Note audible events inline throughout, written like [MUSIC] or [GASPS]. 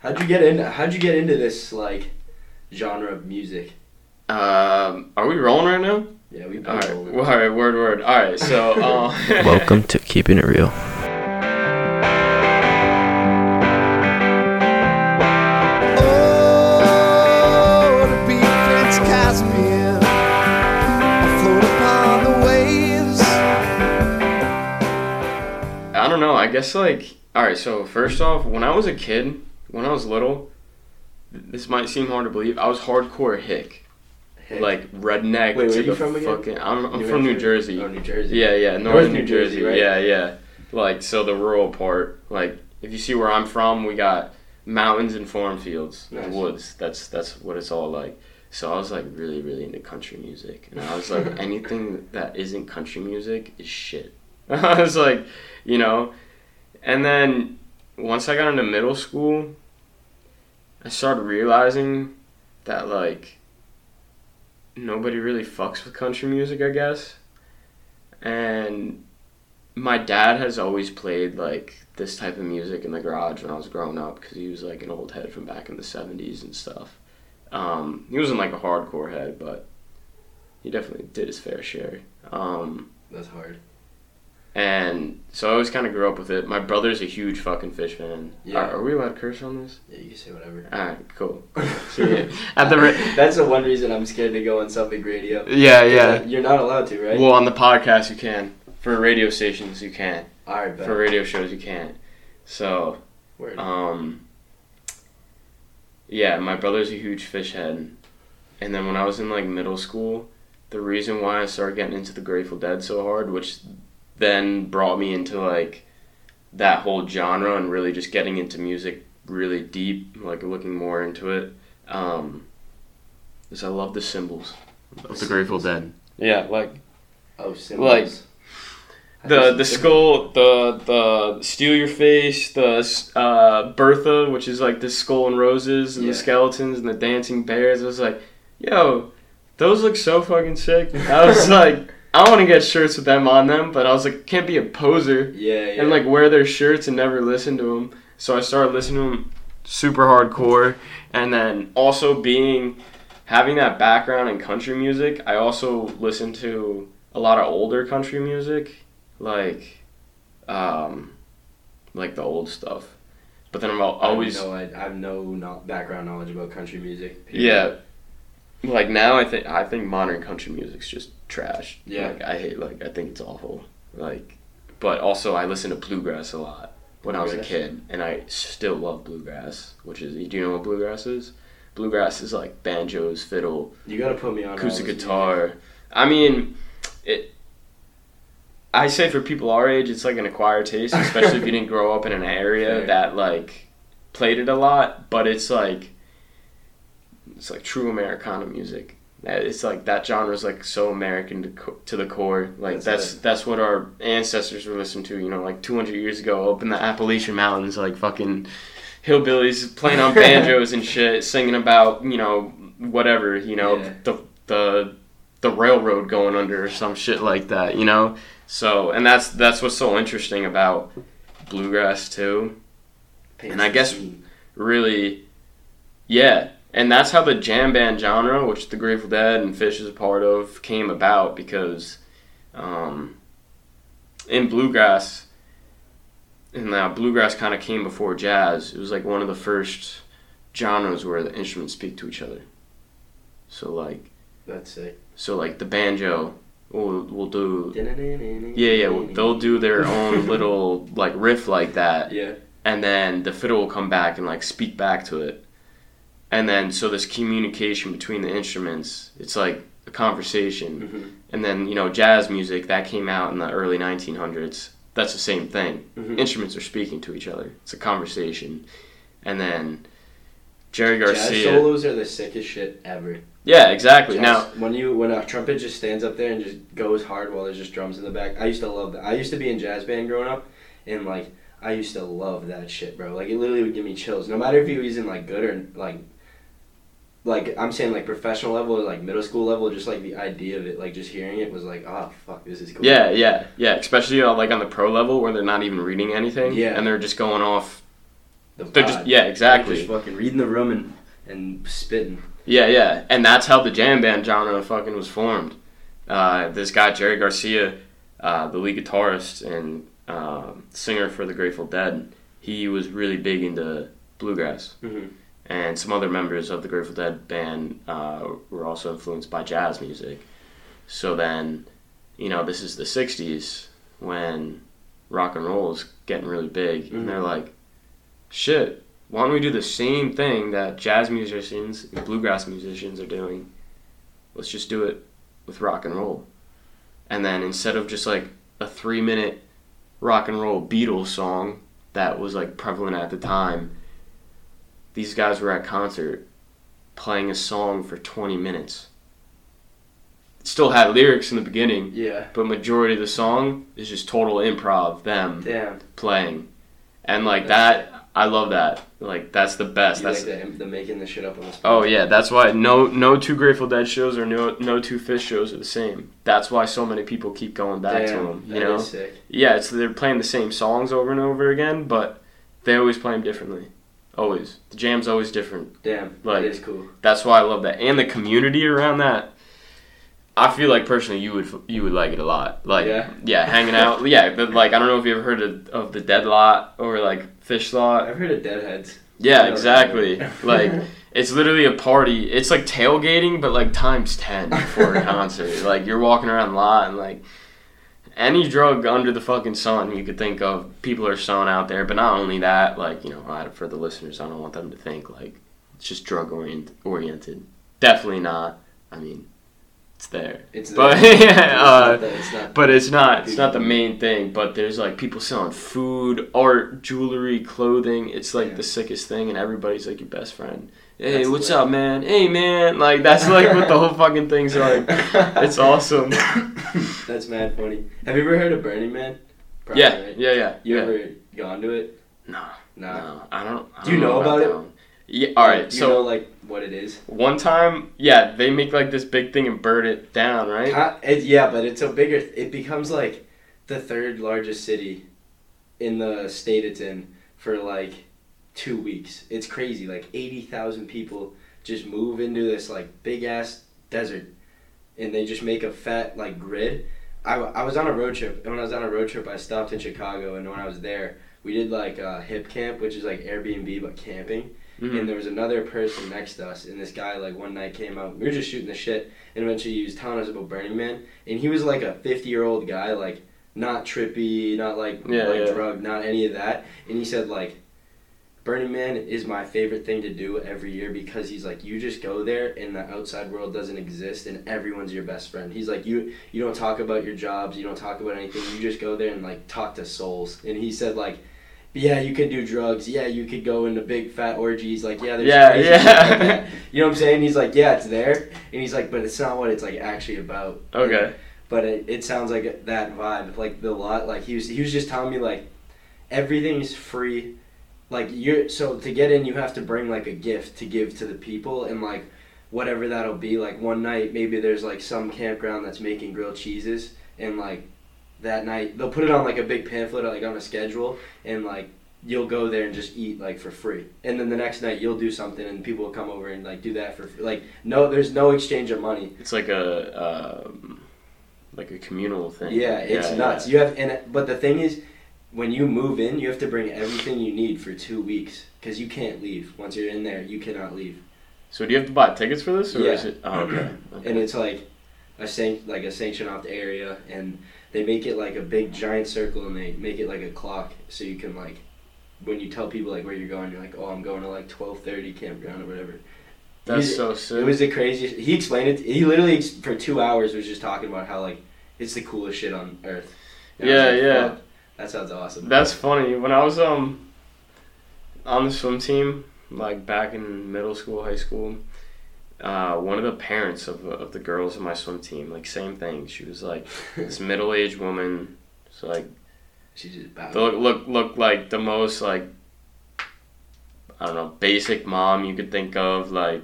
How'd you get in? How'd you get into this like genre of music? Um, are we rolling right now? Yeah, we. All right. Well, all right. Word, word. All right. So, uh, [LAUGHS] [LAUGHS] Welcome to Keeping It Real. Oh, to be Prince Caspian, afloat upon the waves. I don't know. I guess like, all right. So first off, when I was a kid, when I was little, this might seem hard to believe. I was hardcore hick, Hick. like redneck. Wait, where to are you the from again? I'm, I'm New from New? Jersey. Oh, New Jersey. Yeah, yeah, North northern New New Jersey, Jersey. right? Yeah, yeah. Like so, the rural part. Like if you see where I'm from, we got mountains and farm fields Nice. woods. That's that's what it's all like. So I was like really, really into country music, and I was like, [LAUGHS] anything that isn't country music is shit. [LAUGHS] I was like, you know, and then once I got into middle school, I started realizing that like nobody really fucks with country music, I guess. And my dad has always played like this type of music in the garage when I was growing up because he was like an old head from back in the 70s and stuff. Um, he wasn't like a hardcore head, but he definitely did his fair share. Um, That's hard. And so I always kind of grew up with it. My brother's a huge fucking Phish fan. Yeah. Are, are we allowed to curse on this? Yeah, you can say whatever. Alright, cool. [LAUGHS] So, yeah, at the [LAUGHS] That's the one reason I'm scared to go on something Radio. yeah, yeah. You're not allowed to, right? Well, on the podcast you can. For radio stations you can. All right, bet. For radio shows you can't. So, Word. um, yeah, my brother's a huge Phish head, and then when I was in like middle school, the reason why I started getting into the Grateful Dead so hard, which then brought me into like that whole genre and really just getting into music really deep, like looking more into it, um, is I love the symbols of the Grateful Dead. Yeah, like oh, symbols. like, the the skull, the the steal your face, the uh, Bertha, which is like the skull and roses, and Yeah. the skeletons and the dancing bears. I was like, yo, those look so fucking sick. I was [LAUGHS] like, I want to get shirts with them on them, but I was like, can't be a poser Yeah, yeah. and like wear their shirts and never listen to them. So I started listening to them super hardcore, and then also being having that background in country music, I also listened to a lot of older country music, like, um, like the old stuff. But then I'm always I have no, I, I have no, no background knowledge about country music. yeah. Like now, I think I think modern country music's just trash. Yeah. like, I hate like I think it's awful. Like, but also I listen to bluegrass a lot when I was a kid, and I still love bluegrass. Which is, do you know what bluegrass is? Bluegrass is like banjos, fiddle, You gotta put me on acoustic guitar. I mean, it. I say for people our age, it's like an acquired taste, [LAUGHS] especially if you didn't grow up in an area Fair. that like played it a lot. But it's like, it's like true Americana music. It's like that genre is like so American to, co- to the core. Like That's that's it. that's what our ancestors were listening to. You know, like 200 years ago, up in the Appalachian Mountains, like fucking hillbillies playing on [LAUGHS] banjos and shit, singing about you know whatever you know Yeah. the the the railroad going under or some shit like that. You know, so and that's that's what's so interesting about bluegrass too. and I guess- Really, yeah, and that's how the jam band genre, which the Grateful Dead and Phish is a part of, came about because um, in bluegrass, and now bluegrass kind of came before jazz. It was like one of the first genres where the instruments speak to each other. So like, That's it. so like the banjo will will do. Yeah, Yeah, well, they'll do their own [LAUGHS] little like riff like that, Yeah. and then the fiddle will come back and like speak back to it and then so this communication between the instruments it's like a conversation Mhm. and then you know jazz music that came out in the early 1900s that's the same thing Mhm. instruments are speaking to each other it's a conversation and then jerry garcia Jazz solos are the sickest shit ever. yeah exactly Jazz- now when you when a trumpet just stands up there and just goes hard while there's just drums in the back, I used to love that. I used to be in jazz band growing up, and like I used to love that shit, bro. Like it literally would give me chills, no matter if he was in like good or like. Like I'm saying, like professional level or like middle school level, just like the idea of it, like just hearing it was like, oh fuck, this is cool. yeah yeah yeah especially uh, like on the pro level where they're not even reading anything Yeah. and they're just going off the They're just yeah, They're exactly. just fucking reading the room and and spitting. Yeah, yeah, and that's how the jam band genre fucking was formed. Uh, this guy Jerry Garcia, uh, the lead guitarist and um singer for the Grateful Dead, he was really big into bluegrass, Mhm. And some other members of the Grateful Dead band uh, were also influenced by jazz music. So then, you know, this is the '60s when rock and roll is getting really big, and they're like, "Shit, why don't we do the same thing that jazz musicians and bluegrass musicians are doing? Let's just do it with rock and roll. And then instead of just like a three minute rock and roll Beatles song that was like prevalent at the time, these guys were at concert playing a song for 20 minutes. It still had lyrics in the beginning, Yeah. but majority of the song is just total improv, them Damn. playing. And like That's that, I love that. Like that's the best. You That's like the, the making the shit up on the spot. Oh yeah, that's why no no two Grateful Dead shows or no no two Phish shows are the same. That's why so many people keep going back Damn, to them. You know, is sick. yeah, it's they're playing the same songs over and over again, but they always play them differently. Always, the jam's always different. Damn, Like- that is cool. That's why I love that, and the community around that. I feel like personally you would you would like it a lot. Like Yeah? yeah hanging out. [LAUGHS] Yeah, but like I don't know if you ever heard of, of the Dead Lot or like Phish Lot. I've heard of Deadheads. Yeah, exactly. like [LAUGHS] it's literally a party. It's like tailgating, but like times ten for a [LAUGHS] concert. Like you're walking around the lot and like any drug under the fucking sun you could think of, people are selling out there. But not only that, like you know, for the listeners, I don't want them to think like it's just drug orient- oriented. Definitely not. I mean, it's there, It's but there. [LAUGHS] yeah, uh, it's it's not but it's not. It's not the main thing. But there's like people selling food, art, jewelry, clothing. It's like Yeah. the sickest thing, and everybody's like your best friend. Hey, That's what's lit. up, man? Hey, man. Like that's like what the whole fucking thing's like. [LAUGHS] It's awesome. That's mad funny. Have you ever heard of Burning Man? Probably, Yeah, right? yeah, yeah. You yeah. ever gone to it? No, Nah. no, I don't. I Do you don't know about that it? Yeah. All right. Do you So know like what it is? one time, yeah, they make like this big thing and burn it down, right? It, yeah, but it's a bigger. It becomes like the third largest city in the state it's in for like two weeks. It's crazy. Like eighty thousand people just move into this like big ass desert, and they just make a fat like grid. I, I was on a road trip, and when I was on a road trip, I stopped in Chicago, and when I was there, we did like a hip camp, which is like Airbnb but camping Mhm. and there was another person next to us and this guy like one night came out we were just shooting the shit and eventually he was telling us about burning man and he was like a 50 year old guy like not trippy not like Yeah, like yeah. drugged not any of that and he said like burning man is my favorite thing to do every year because he's like you just go there and the outside world doesn't exist and everyone's your best friend he's like you you don't talk about your jobs you don't talk about anything you just go there and like talk to souls and he said like yeah, you could do drugs. Yeah, you could go into big fat orgies. Like, yeah, there's Yeah, crazy yeah. like. [LAUGHS] You know what I'm saying? He's like, yeah, it's there, and he's like, but it's not what it's like actually about. Okay. But it, it sounds like that vibe, like the lot. Like he was he was just telling me like everything's free. Like you're so to get in, you have to bring like a gift to give to the people, and like whatever that'll be. Like one night, maybe there's like some campground that's making grilled cheeses, and like that night they'll put it on like a big pamphlet, like on a schedule, and like you'll go there and just eat like for free. And then the next night you'll do something, and people will come over and like do that for free. like no, there's no exchange of money. It's like a um, like a communal thing. Yeah, it's Yeah, nuts. yeah. You have, and but the thing is, when you move in, you have to bring everything you need for two weeks because you can't leave. Once you're in there, you cannot leave. So do you have to buy tickets for this, or Yeah. is it? Oh, okay. okay. [CLEARS THROAT] And it's like a san- like a sanctioned off area, and they make it like a big giant circle, and they make it like a clock, so you can like, when you tell people like where you're going, you're like, oh, I'm going to like twelve thirty campground or whatever. That's He's- so sick. It was the craziest. He explained it. He literally for two hours was just talking about how like it's the coolest shit on earth. And Yeah, like, yeah. "Fuck, That sounds awesome. That's funny. When I was um on the swim team, like back in middle school, high school, uh, one of the parents of of the girls in my swim team, like same thing. She was like this [LAUGHS] middle aged woman. So like She just bowed. look look look like the most like I don't know basic mom you could think of like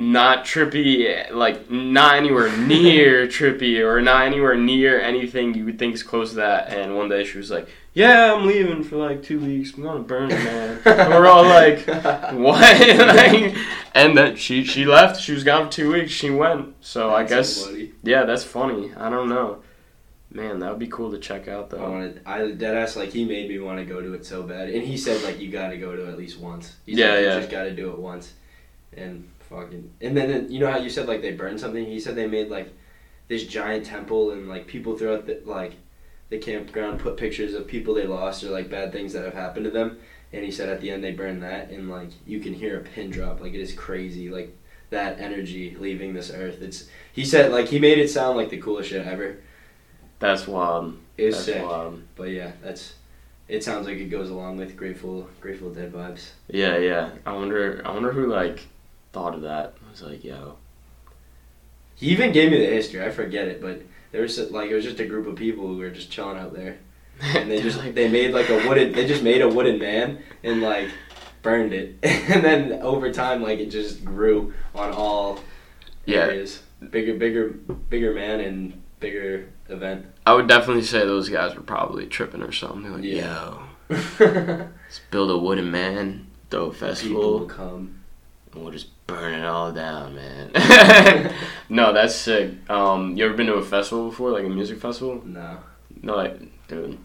not trippy, like not anywhere [LAUGHS] near trippy or not anywhere near anything you would think is close to that. And one day she was like, "Yeah, I'm leaving for like two weeks. I'm gonna burn it, man." and we're all like, [LAUGHS] "What?" [LAUGHS] And then she she left. She was gone for two weeks. She went. So I guess funny. yeah, that's funny. I don't know. Man, that would be cool to check out though. I wanted, I dead ass like he made me want to go to it so bad, and he said like you got to go to it at least once. He Yeah, said, yeah. You just got to do it once, and fucking, and then you know how you said like they burned something. He said they made like this giant temple, and like people throughout the like the campground put pictures of people they lost or like bad things that have happened to them. And he said at the end they burned that, and like you can hear a pin drop. Like it is crazy. Like that energy leaving this earth. It's he said like he made it sound like the coolest shit ever. That's wild. It was That's sick. wild. But yeah, that's. It sounds like it goes along with Grateful Grateful Dead vibes. Yeah, yeah. I wonder. I wonder who like thought of that. I was like, yo. He even gave me the history. I forget it, but there was like it was just a group of people who were just chilling out there, and they [LAUGHS] just like, they made like a wooden. They just made a wooden man and like burned it, [LAUGHS] and then over time like it just grew on all Yeah. areas. Bigger, bigger, bigger man and bigger event. I would definitely say those guys were probably tripping or something. Like, Yeah. yo, [LAUGHS] let's build a wooden man, throw a People will festival, come. And we'll just burn it all down, man. [LAUGHS] no, that's sick. Um, you ever been to a festival before, like a music festival? No, No, like, dude,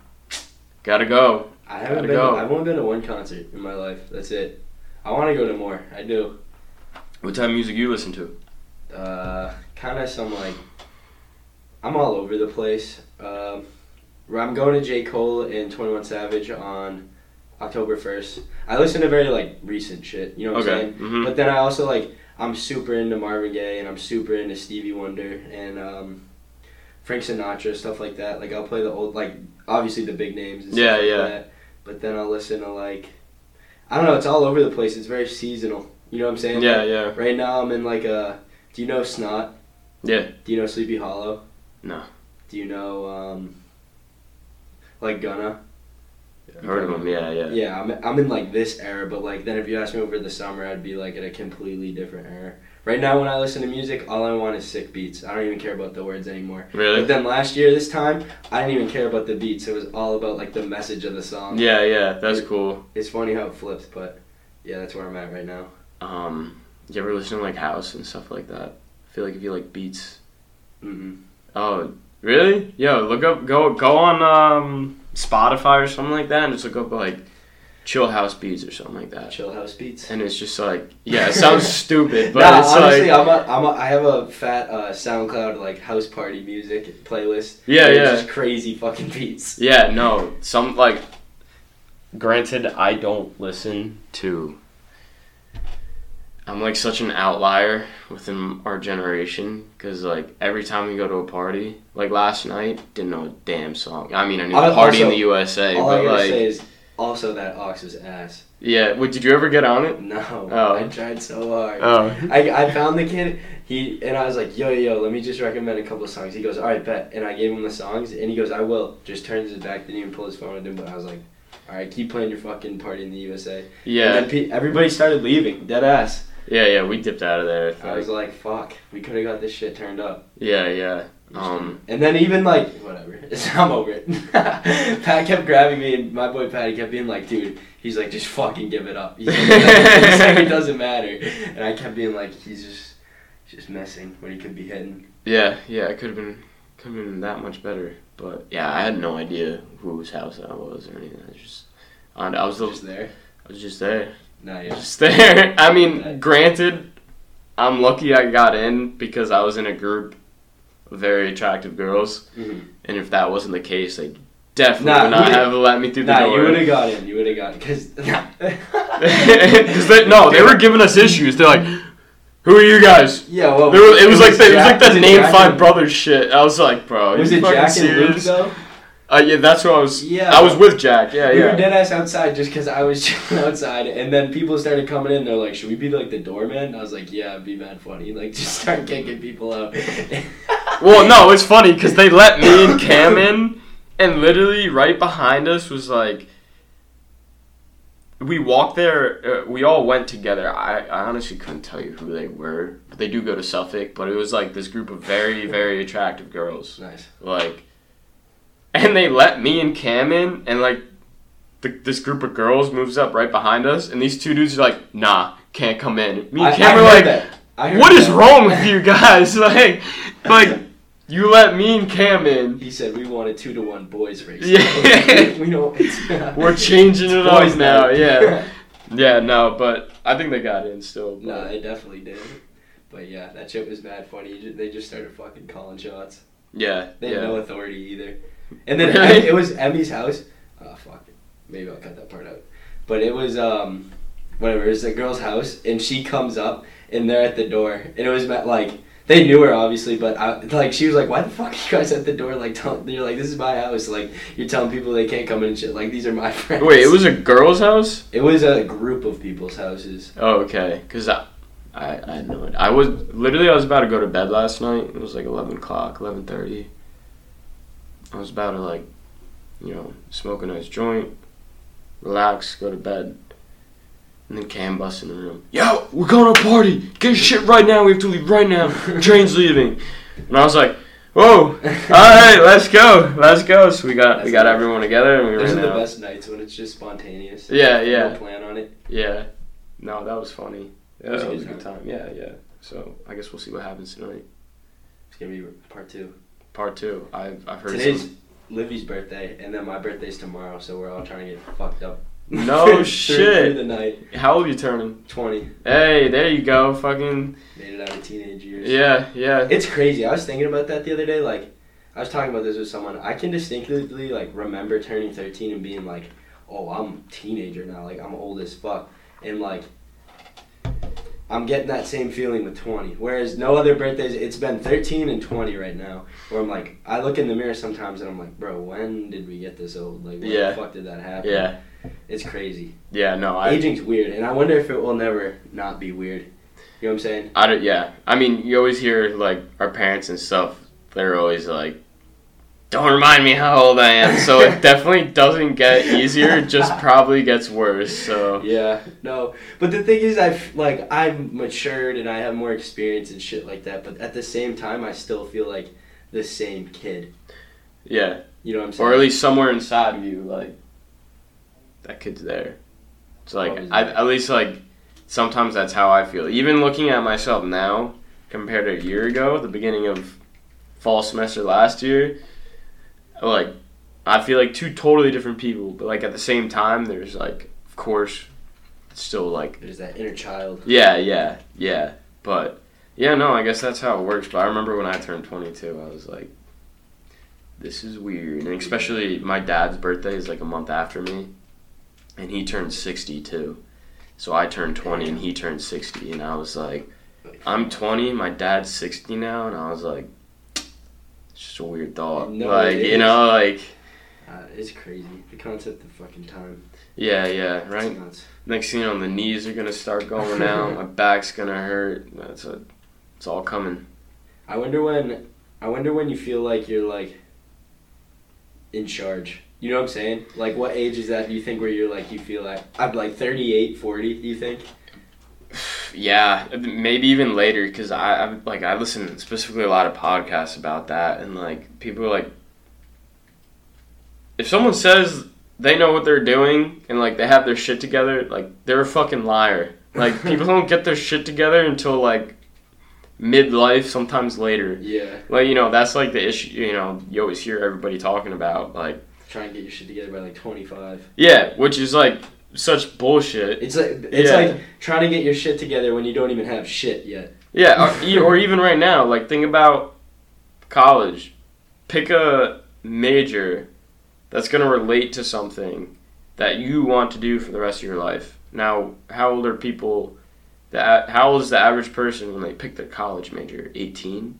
gotta go. I haven't Gotta been. go. I've only been to one concert in my life. That's it. I want to go to more. I do. What type of music you listen to? Uh, kind of some like. I'm all over the place. Um, I'm going to J Cole and Twenty One Savage on October first. I listen to very like recent shit. You know what I'm Okay. saying? hmm But then I also like I'm super into Marvin Gaye and I'm super into Stevie Wonder and um, Frank Sinatra stuff like that. Like I'll play the old like obviously the big names. And stuff Yeah, like yeah. That. But then I'll listen to like I don't know. It's all over the place. It's very seasonal. You know what I'm saying? Yeah, Like, yeah, Right now I'm in like a. Do you know Snot? yeah. Do you know Sleepy Hallow? No. Do you know um, like Gunna? Heard of them? Yeah, yeah. Yeah, I'm, I'm in like this era, but like then if you ask me over the summer, I'd be like at a completely different era. Right now, when I listen to music, all I want is sick beats. I don't even care about the words anymore. Really? But then last year, this time, I didn't even care about the beats. It was all about like the message of the song. Yeah, yeah. That's cool. It's funny how it flips, but yeah, that's where I'm at right now. Um, you ever listen to like house and stuff like that? I feel like if you like beats. Mm-hmm. Oh, really? Yo, look up, go go on um Spotify or something like that, and just look up like chill house beats or something like that. Chill house beats. And it's just like, yeah, it sounds [LAUGHS] stupid, but nah, it's honestly, like, I'm a, I'm a, I have a fat uh, SoundCloud like house party music playlist. Yeah, yeah. Just crazy fucking beats. yeah, no, some like. Granted, I don't listen to. I'm like such an outlier within our generation because like every time we go to a party, like last night, didn't know a damn song. I mean, I knew I- "Party in the USA," All I but gotta like, say is also that Ox was ass. yeah. Wait, did you ever get on it? No, Oh. I tried so hard. Oh, I, I found the kid. He and I was like, yo, yo, yo, let me just recommend a couple of songs. He goes, all right, bet. And I gave him the songs, and he goes, I will. Just turns his back, didn't even pull his phone and did. But I was like, all right, keep playing your fucking party in the USA. yeah, And then pe- everybody started leaving, dead ass. Yeah, yeah. We dipped out of there. I was Like, like, fuck, we could have got this shit turned up. yeah, yeah. Um, and then even like whatever, [LAUGHS] I'm over it. [LAUGHS] Pat kept grabbing me, and my boy Patty kept being like, "Dude," he's like, "Just fucking give it up." [LAUGHS] He's like, it doesn't matter, and I kept being like, "He's just, he's just messing when he could be hitting." yeah, yeah. It could have been, could have been that much better. But yeah, I had no idea whose house that was or anything. I was just, I I was, Just there. I was just there. No, yeah. Just there. I mean, granted, I'm lucky I got in because I was in a group of very attractive girls, Mhm. and if that wasn't the case, they definitely Nah, would not have let me through the Nah, door. you would have got in. You would have got in because. no, they were giving us issues. They're like, "Who are you guys?" Yeah, well, There was, it was like the, it was like the it name Jack five and- brothers shit. I was like, bro, Was it Jack and Luke though? Uh, yeah, that's what I was. Yeah. I was with Jack. Yeah, We were dead ass outside just because I was [LAUGHS] chilling outside, and then people started coming in. They're like, "Should we be like the doorman?" And I was like, "Yeah, it'd be mad funny. Like, [LAUGHS] just start kicking people out." [LAUGHS] Well, no, it's funny because they let me and Cam in, and literally right behind us was like we walked there. Uh, we all went together. I, I honestly couldn't tell you who they were, but they do go to Suffolk. But it was like this group of very very attractive girls. Nice. Like, and they let me and Cam in, and like, the, this group of girls moves up right behind us, and these two dudes are like, "Nah, can't come in." Me and I- Cam I are like, that. I heard "What is that. wrong with you guys?" [LAUGHS] like, like [LAUGHS] you let me and Cam in. He said we want a two to one boys race. Yeah. [LAUGHS] we don't. It's, We're changing it up now. Yeah, yeah, no, but I think they got in still. but- no, they definitely did. But yeah, that shit was mad funny. They just started fucking calling shots. yeah, They had yeah. no authority either. And then [LAUGHS] Really? it was Emmy's house. Oh fuck. Maybe I'll cut that part out. But it was um whatever, it's a girl's house and she comes up and they're at the door. And it was met like they knew her obviously, but I, like she was like, "Why the fuck are you guys at the door?" Like, tell, they're like, "This is my house." Like, you're telling people they can't come in and shit. Like, these are my [LAUGHS] friends. Wait, it was a girl's house? It was a group of people's houses. Oh, okay. Cause I, I, I had no idea. I was literally I was about to go to bed last night. It was like eleven o'clock, eleven thirty. I was about to like, you know, smoke a nice joint, relax, go to bed. And then Cam busts in the room. Yo, we're going to a party. Get shit right now. We have to leave right now. [LAUGHS] Train's leaving. And I was like, whoa. All right, let's go. Let's go. So we got we got nice. everyone together and we were Those are the out. best nights when it's just spontaneous. Yeah, yeah. No plan on it. Yeah. No, that was funny. That was, That a was good good time. Yeah, yeah. So I guess we'll see what happens tonight. It's gonna be part two. Part two. I've I've heard Today's some. Livy's birthday, and then my birthday's tomorrow, so we're all trying to get fucked up. No [LAUGHS] Through- shit. Through the night, How old are you turning? twenty, Hey, there you go. Fucking made it out of teenage years. yeah, yeah. It's crazy. I was thinking about that the other day. Like, I was talking about this with someone. I can distinctly like remember turning thirteen and being like, "Oh, I'm a teenager now. Like, I'm old as fuck." And like, I'm getting that same feeling with twenty. Whereas no other birthdays. It's been thirteen and twenty right now. Where I'm like, I look in the mirror sometimes and I'm like, "Bro, when did we get this old? Like, when Yeah. the fuck did that happen?" Yeah, It's crazy. yeah. No, I. Aging's weird, and I wonder if it will never not be weird. You know what I'm saying? I don't, yeah. I mean, you always hear like our parents and stuff. They're always like, "Don't remind me how old I am." So it [LAUGHS] definitely doesn't get easier. It just [LAUGHS] probably gets worse. So Yeah, no. But the thing is, I've like I'm matured and I have more experience and shit like that. But at the same time, I still feel like the same kid. yeah, You know what I'm saying? or at least somewhere inside of you, like that kid's there. It's like I, at least like sometimes that's how I feel. Even looking at myself now compared to a year ago, the beginning of fall semester last year, like I feel like two totally different people. But like at the same time, there's like of course still like There's that inner child. yeah, yeah, yeah. But yeah, no, I guess that's how it works. But I remember when I turned 22, I was like, this is weird. And especially my dad's birthday is like a month after me, and he turned 62. So I turned 20 and he turned 60, and I was like, I'm 20, my dad's 60 now, and I was like, just a weird thought. No, like, you know, like, Uh, it's crazy. The concept of fucking time. yeah, yeah, right? Next thing you know, the knees are gonna start going out. [LAUGHS] my back's gonna hurt. That's a, it's all coming. I wonder when. I wonder when you feel like you're like in charge. You know what I'm saying? Like, what age is that? Do you think where you're like you feel like I'm like 38, 40? Do you think? Yeah, maybe even later because I I'm, like I listen specifically a lot of podcasts about that, and like people are like, if someone says they know what they're doing and like they have their shit together, like they're a fucking liar. Like [LAUGHS] people don't get their shit together until like midlife, sometimes later. Yeah. Like you know that's like the issue. You know you always hear everybody talking about like Try and get your shit together by like 25. yeah, which is like such bullshit. It's like it's Yeah. like trying to get your shit together when you don't even have shit yet. Yeah, or, [LAUGHS] or even right now, like think about college. Pick a major that's going to relate to something that you want to do for the rest of your life. Now, how old are people? That how old is the average person when they pick their college major? Eighteen.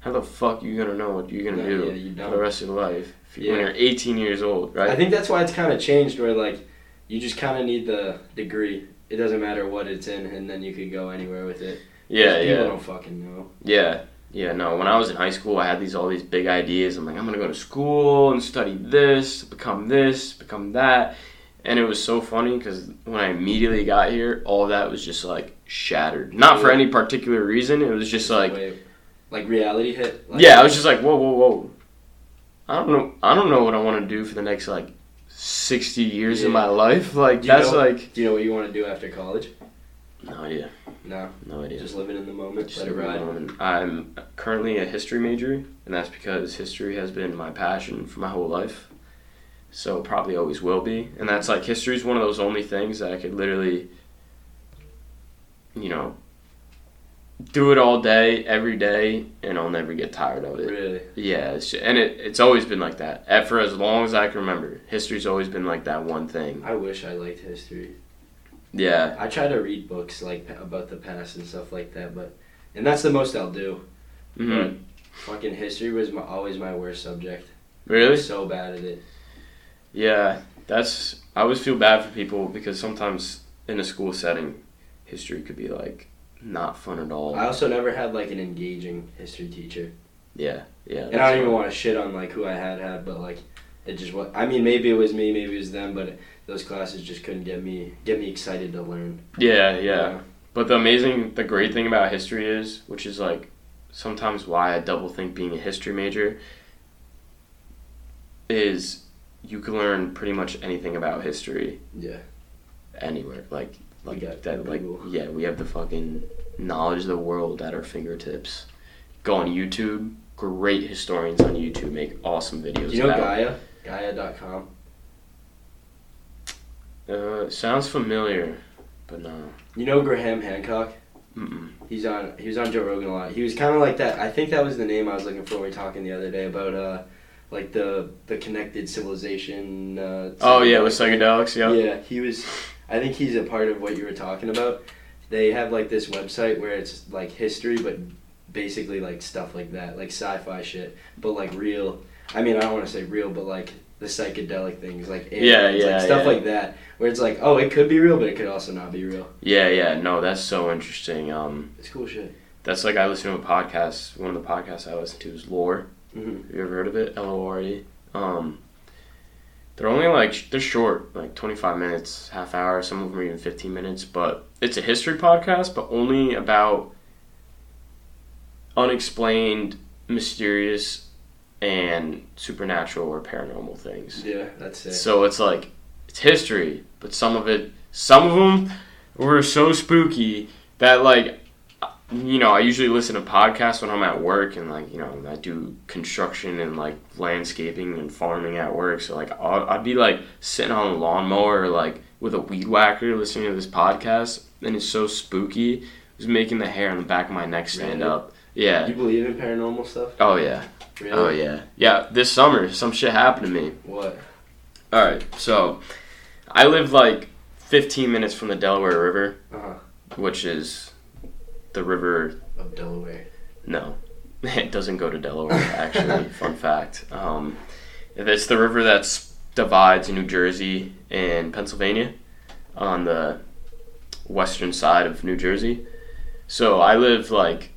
How the fuck are you gonna know what you're gonna No, do yeah, you for the rest of your life if you- when you're 18 years old, right? I think that's why it's kind of changed where like you just kind of need the degree. It doesn't matter what it's in, and then you could go anywhere with it. yeah, People yeah. don't fucking know. Yeah, yeah, no. When I was in high school, I had these all these big ideas. I'm like, I'm gonna go to school and study this, become this, become that, and it was so funny because when I immediately got here, all that was just like shattered. Not for any particular reason. It was just like, Wait, like reality hit. Like, yeah, I was just like, whoa, whoa, whoa. I don't know. I don't know what I want to do for the next like sixty years of my life. Like Do you that's know- like Do you know what you want to do after college? no idea. No, No idea. just living in the moment. Just let it ride. the moment. I'm currently a history major, and that's because history has been my passion for my whole life. So probably always will be. And that's like history is one of those only things that I could literally, you know, do it all day, every day, and I'll never get tired of it. Really? Yeah, it's, and it, it's always been like that. For as long as I can remember, history's always been like that one thing. I wish I liked history. Yeah, I try to read books like about the past and stuff like that, but and that's the most I'll do. hmm Fucking history was my, always my worst subject. really. I'm so bad at it. Yeah, that's. I always feel bad for people because sometimes in a school setting, history could be like not fun at all. I also never had like an engaging history teacher, yeah, yeah. and I don't even want to shit on like who I had had, but like it just was. I mean, maybe it was me, maybe it was them, but those classes just couldn't get me get me excited to learn. Yeah, yeah. But the amazing, the great thing about history is, which is like sometimes why I double think being a history major, is you can learn pretty much anything about history Yeah. anywhere. Like, like got that. Like, Google. yeah, we have the fucking knowledge of the world at our fingertips. Go on YouTube. Great historians on YouTube make awesome videos. Do you know about Gaia? Gaia.com. Uh, sounds familiar, but no. You know Graham Hancock? Mm-mm. He's on. He was on Joe Rogan a lot. He was kind of like that. I think that was the name I was looking for when we were talking the other day about uh, like the the connected civilization. Uh, Oh yeah, with psychedelics. Yeah. Yeah, he was. I think he's a part of what you were talking about. They have like this website where it's like history, but basically like stuff like that, like sci-fi shit, but like real. I mean, I don't want to say real, but like the psychedelic things, like Yeah, yeah, like stuff yeah. like that, where it's like, oh, it could be real, but it could also not be real. Yeah, yeah. No, that's so interesting. Um, It's cool shit. that's like I listen to a podcast. One of the podcasts I listen to is Lore. hmm Have you ever heard of it? L O R E. Um, they're only like they're short, like twenty five minutes, half hour. Some of them are even fifteen minutes. But it's a history podcast, but only about unexplained, mysterious, and supernatural or paranormal things. Yeah, that's it. So it's like it's history, but some of it, some of them were so spooky that like, you know, I usually listen to podcasts when I'm at work and like, you know, I do construction and like landscaping and farming at work. So like, I'll, I'd be like sitting on a lawnmower or like with a weed whacker listening to this podcast, and it's so spooky. It was making the hair on the back of my neck stand Really? up. Yeah. You believe in paranormal stuff? Oh yeah. Really? Oh yeah. Yeah. This summer, some shit happened to me. What? All right, so I live like 15 minutes from the Delaware River, Uh huh. which is the river. Of Delaware. No, [LAUGHS] it doesn't go to Delaware. Actually, [LAUGHS] fun fact. Um, it's the river that divides New Jersey and Pennsylvania on the western side of New Jersey. So I live like,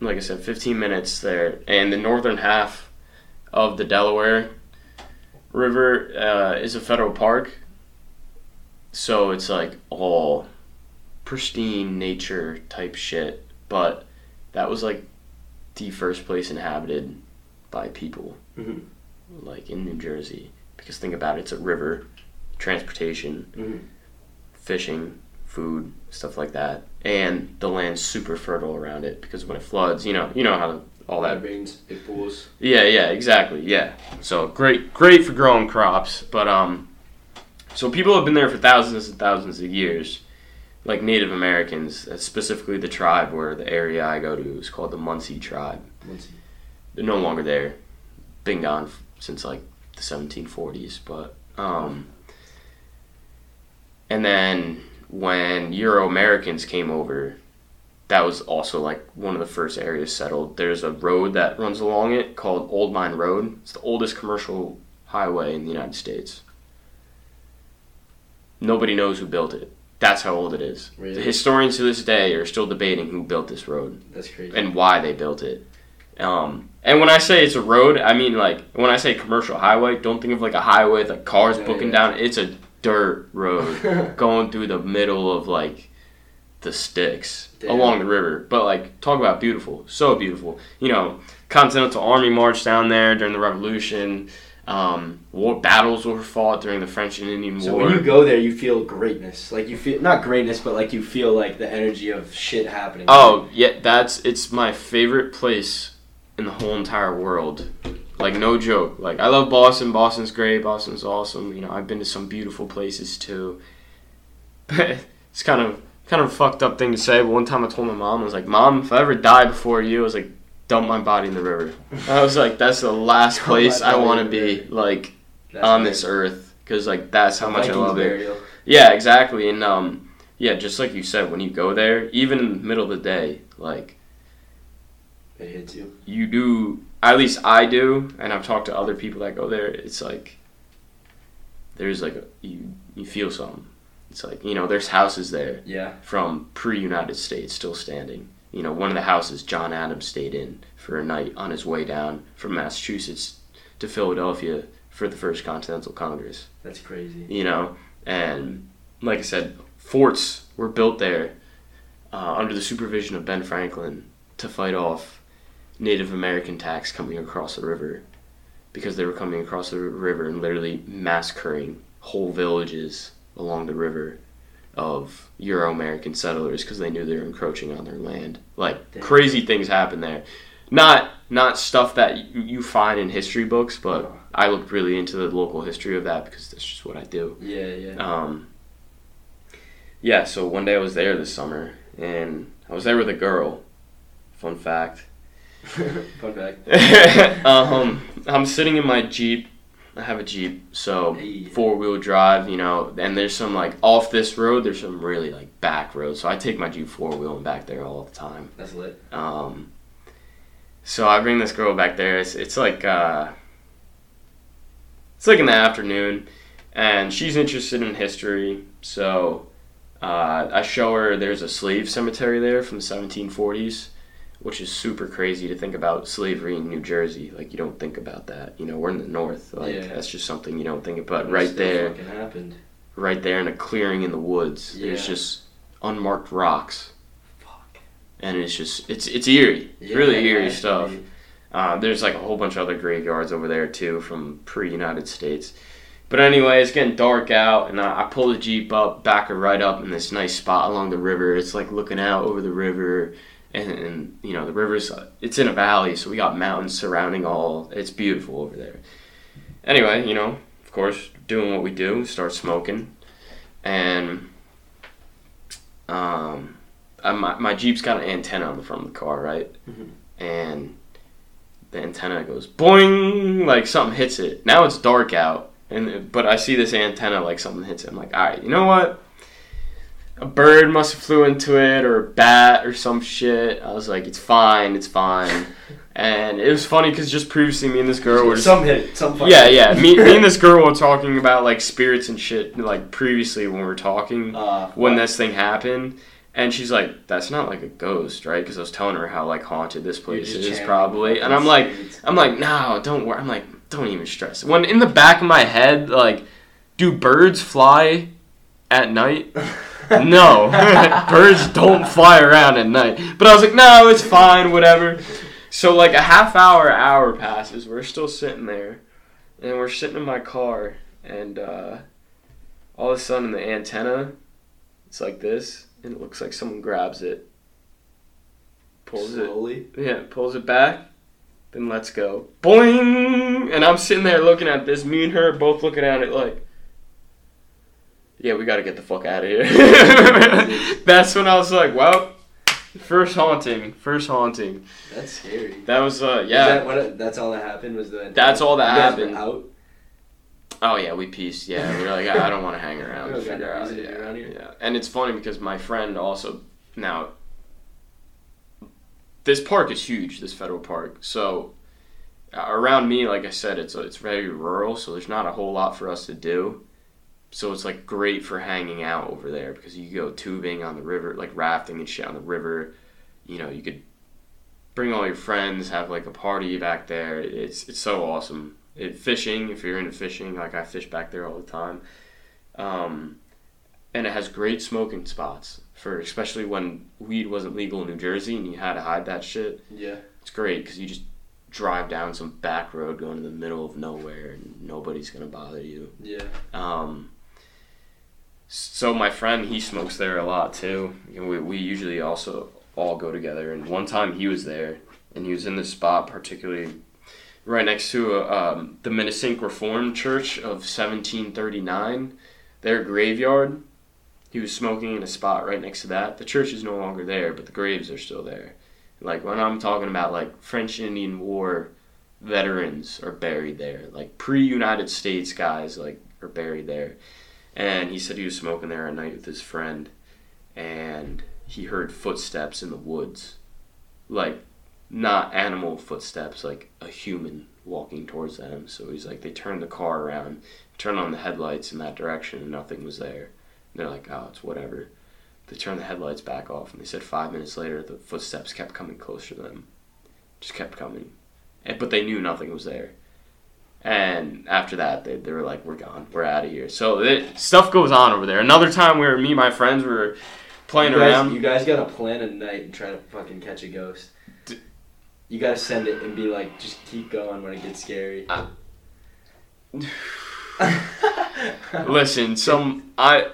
like I said, 15 minutes there, and the northern half of the Delaware River uh, is a federal park. So it's like all pristine nature type shit, but that was like the first place inhabited by people, Mhm. like in New Jersey. Because think about it, it's a river, transportation, Mhm. fishing, food, stuff like that, and the land's super fertile around it because when it floods, you know, you know how all that. rains, it pools. Yeah, yeah, exactly. Yeah, so great, great for growing crops, but um, so people have been there for thousands and thousands of years like Native Americans, uh, specifically the tribe where the area I go to is called the Munsee tribe. Munsee. They're no longer there. Been gone f- since like the 1740s, but um, and then when Euro Americans came over, that was also like one of the first areas settled. There's a road that runs along it called Old Mine Road. It's the oldest commercial highway in the United States. Nobody knows who built it. That's how old it is. Really? The historians to this day are still debating who built this road That's crazy. and why they built it. Um, and when I say it's a road, I mean like when I say commercial highway, don't think of like a highway with like cars Yeah, booking yeah. down. It's a dirt road [LAUGHS] going through the middle of like the sticks Damn. along the river. But like, talk about beautiful, so beautiful. You know, Continental Army marched down there during the Revolution. Um, war battles were fought during the French and Indian So War. So when you go there, you feel greatness. Like you feel not greatness, but like you feel like the energy of shit happening. Oh yeah, that's it's my favorite place in the whole entire world. Like no joke. Like I love Boston. Boston's great. Boston's awesome. You know I've been to some beautiful places too. [LAUGHS] But it's kind of kind of a fucked up thing to say. But one time I told my mom I was like, "Mom, if I ever die before you, I was like, dump my body in the river." I was like, "That's the last place I want to be like That's on this earth." Because like that's how much I love it. Yeah, exactly. And um, yeah, just like you said, when you go there, even in the middle of the day, like It hits you. you do. At least I do, and I've talked to other people that go there. It's like there's like a, you you feel something. It's like you know there's houses there Yeah. from pre-United States still standing. You know, one of the houses John Adams stayed in for a night on his way down from Massachusetts to Philadelphia for the first Continental Congress That's crazy. you know and like i said forts were built there uh, under the supervision of ben franklin to fight off native american attacks coming across the river because they were coming across the river and literally massacring whole villages along the river of euro american settlers because they knew they were encroaching on their land like Damn. crazy things happen there not not stuff that you, find in history books but No. I looked really into the local history of that because that's just what I do. Yeah, yeah. Um, yeah, so one day I was there this summer and I was there with a girl. Fun fact. [LAUGHS] Fun fact. [LAUGHS] um, I'm sitting in my Jeep. I have a Jeep, so Hey. four wheel drive, you know, and there's some like off this road, there's some really like back roads. So I take my Jeep four wheel and back there all the time. That's lit. Um, so I bring this girl back there. It's, it's like uh, it's like in the afternoon, and she's interested in history. So uh, I show her there's a slave cemetery there from the 1740s, which is super crazy to think about slavery in New Jersey. Like you don't think about that. You know, we're in the north. Like Yeah. that's just something you don't think about. It Right there, happened. right there in a clearing in the woods. Yeah. There's just unmarked rocks Fuck. and it's just it's it's eerie. Yeah, really it eerie stuff. Uh, there's like a whole bunch of other graveyards over there too from pre-United States. But anyway, it's getting dark out, and I, I pull the jeep up, back her right up in this nice spot along the river. It's like looking out over the river, and, and you know the river's it's in a valley, so we got mountains surrounding all. It's beautiful over there. Anyway, you know, of course, doing what we do, start smoking, and um, I, my, my Jeep's got an antenna on the front of the car, right? Mhm. And the antenna goes boing, like something hits it. Now it's dark out, and but I see this antenna like something hits it. I'm like, all right, you know what? A bird must have flew into it, or a bat, or some shit. I was like, it's fine, it's fine. And it was funny because just previously, me and this girl were just some hit. Some yeah, yeah. Me, me and this [LAUGHS] girl were talking about like spirits and shit, like previously when we were talking Uh, when this thing happened. And she's like, "That's not like a ghost, right?" Because I was telling her how like haunted this place is, probably. And I'm like. I'm like, no, don't worry. I'm like, don't even stress. When in the back of my head, like, do birds fly at night? [LAUGHS] [LAUGHS] No, [LAUGHS] birds don't fly around at night. But I was like, no, it's fine, whatever. So like a half hour, hour passes. We're still sitting there, and we're sitting in my car, and uh, all of a sudden the antenna, it's like this, and it looks like someone grabs it, pulls it, slowly. yeah, pulls it back, then let's go. Boing! And I'm sitting there looking at this. Me and her both looking at it like, yeah, we gotta get the fuck out of here. [LAUGHS] That's when I was like, well, first haunting, first haunting. That's scary. That was, uh, yeah. that what that's all that happened was the. That's all that you guys were happened. Out. Oh yeah, we pieced. Yeah, we are like, I I don't want to hang around. [LAUGHS] To got figure no out. to Yeah, around here. yeah. And it's funny because my friend also now. This park is huge. This federal park. So uh, around me, like I said, it's it's very rural. So there's not a whole lot for us to do. So it's like great for hanging out over there because you go tubing on the river, like rafting and shit on the river. You know, you could bring all your friends, have like a party back there. It's it's so awesome. It, fishing, if you're into fishing, like I fish back there all the time. Um, and it has great smoking spots for especially when weed wasn't legal in New Jersey and you had to hide that shit. Yeah. It's great because you just drive down some back road going to the middle of nowhere and nobody's gonna bother you. Yeah. Um, so my friend, he smokes there a lot too. We, we usually also all go together. And one time he was there, and he was in this spot, particularly right next to um, the Minisink Reformed Church of 1739, their graveyard. He was smoking in a spot right next to that. The church is no longer there, but the graves are still there. Like when I'm talking about like French Indian War veterans are buried there, like pre-United States guys like are buried there. And he said he was smoking there at night with his friend, and he heard footsteps in the woods, like not animal footsteps, like a human walking towards them. So he's like, they turned the car around, turned on the headlights in that direction, and nothing was there. And they're like, oh, it's whatever. They turned the headlights back off, and they said five minutes later, the footsteps kept coming closer to them, just kept coming, and, but they knew nothing was there. And after that, they, they were like, "We're gone. We're out of here." So it, stuff goes on over there. Another time where me and my friends were playing you guys, around. You guys gotta plan a night and try to fucking catch a ghost. D- You gotta send it and be like, just keep going when it gets scary. Uh, [LAUGHS] Listen, some I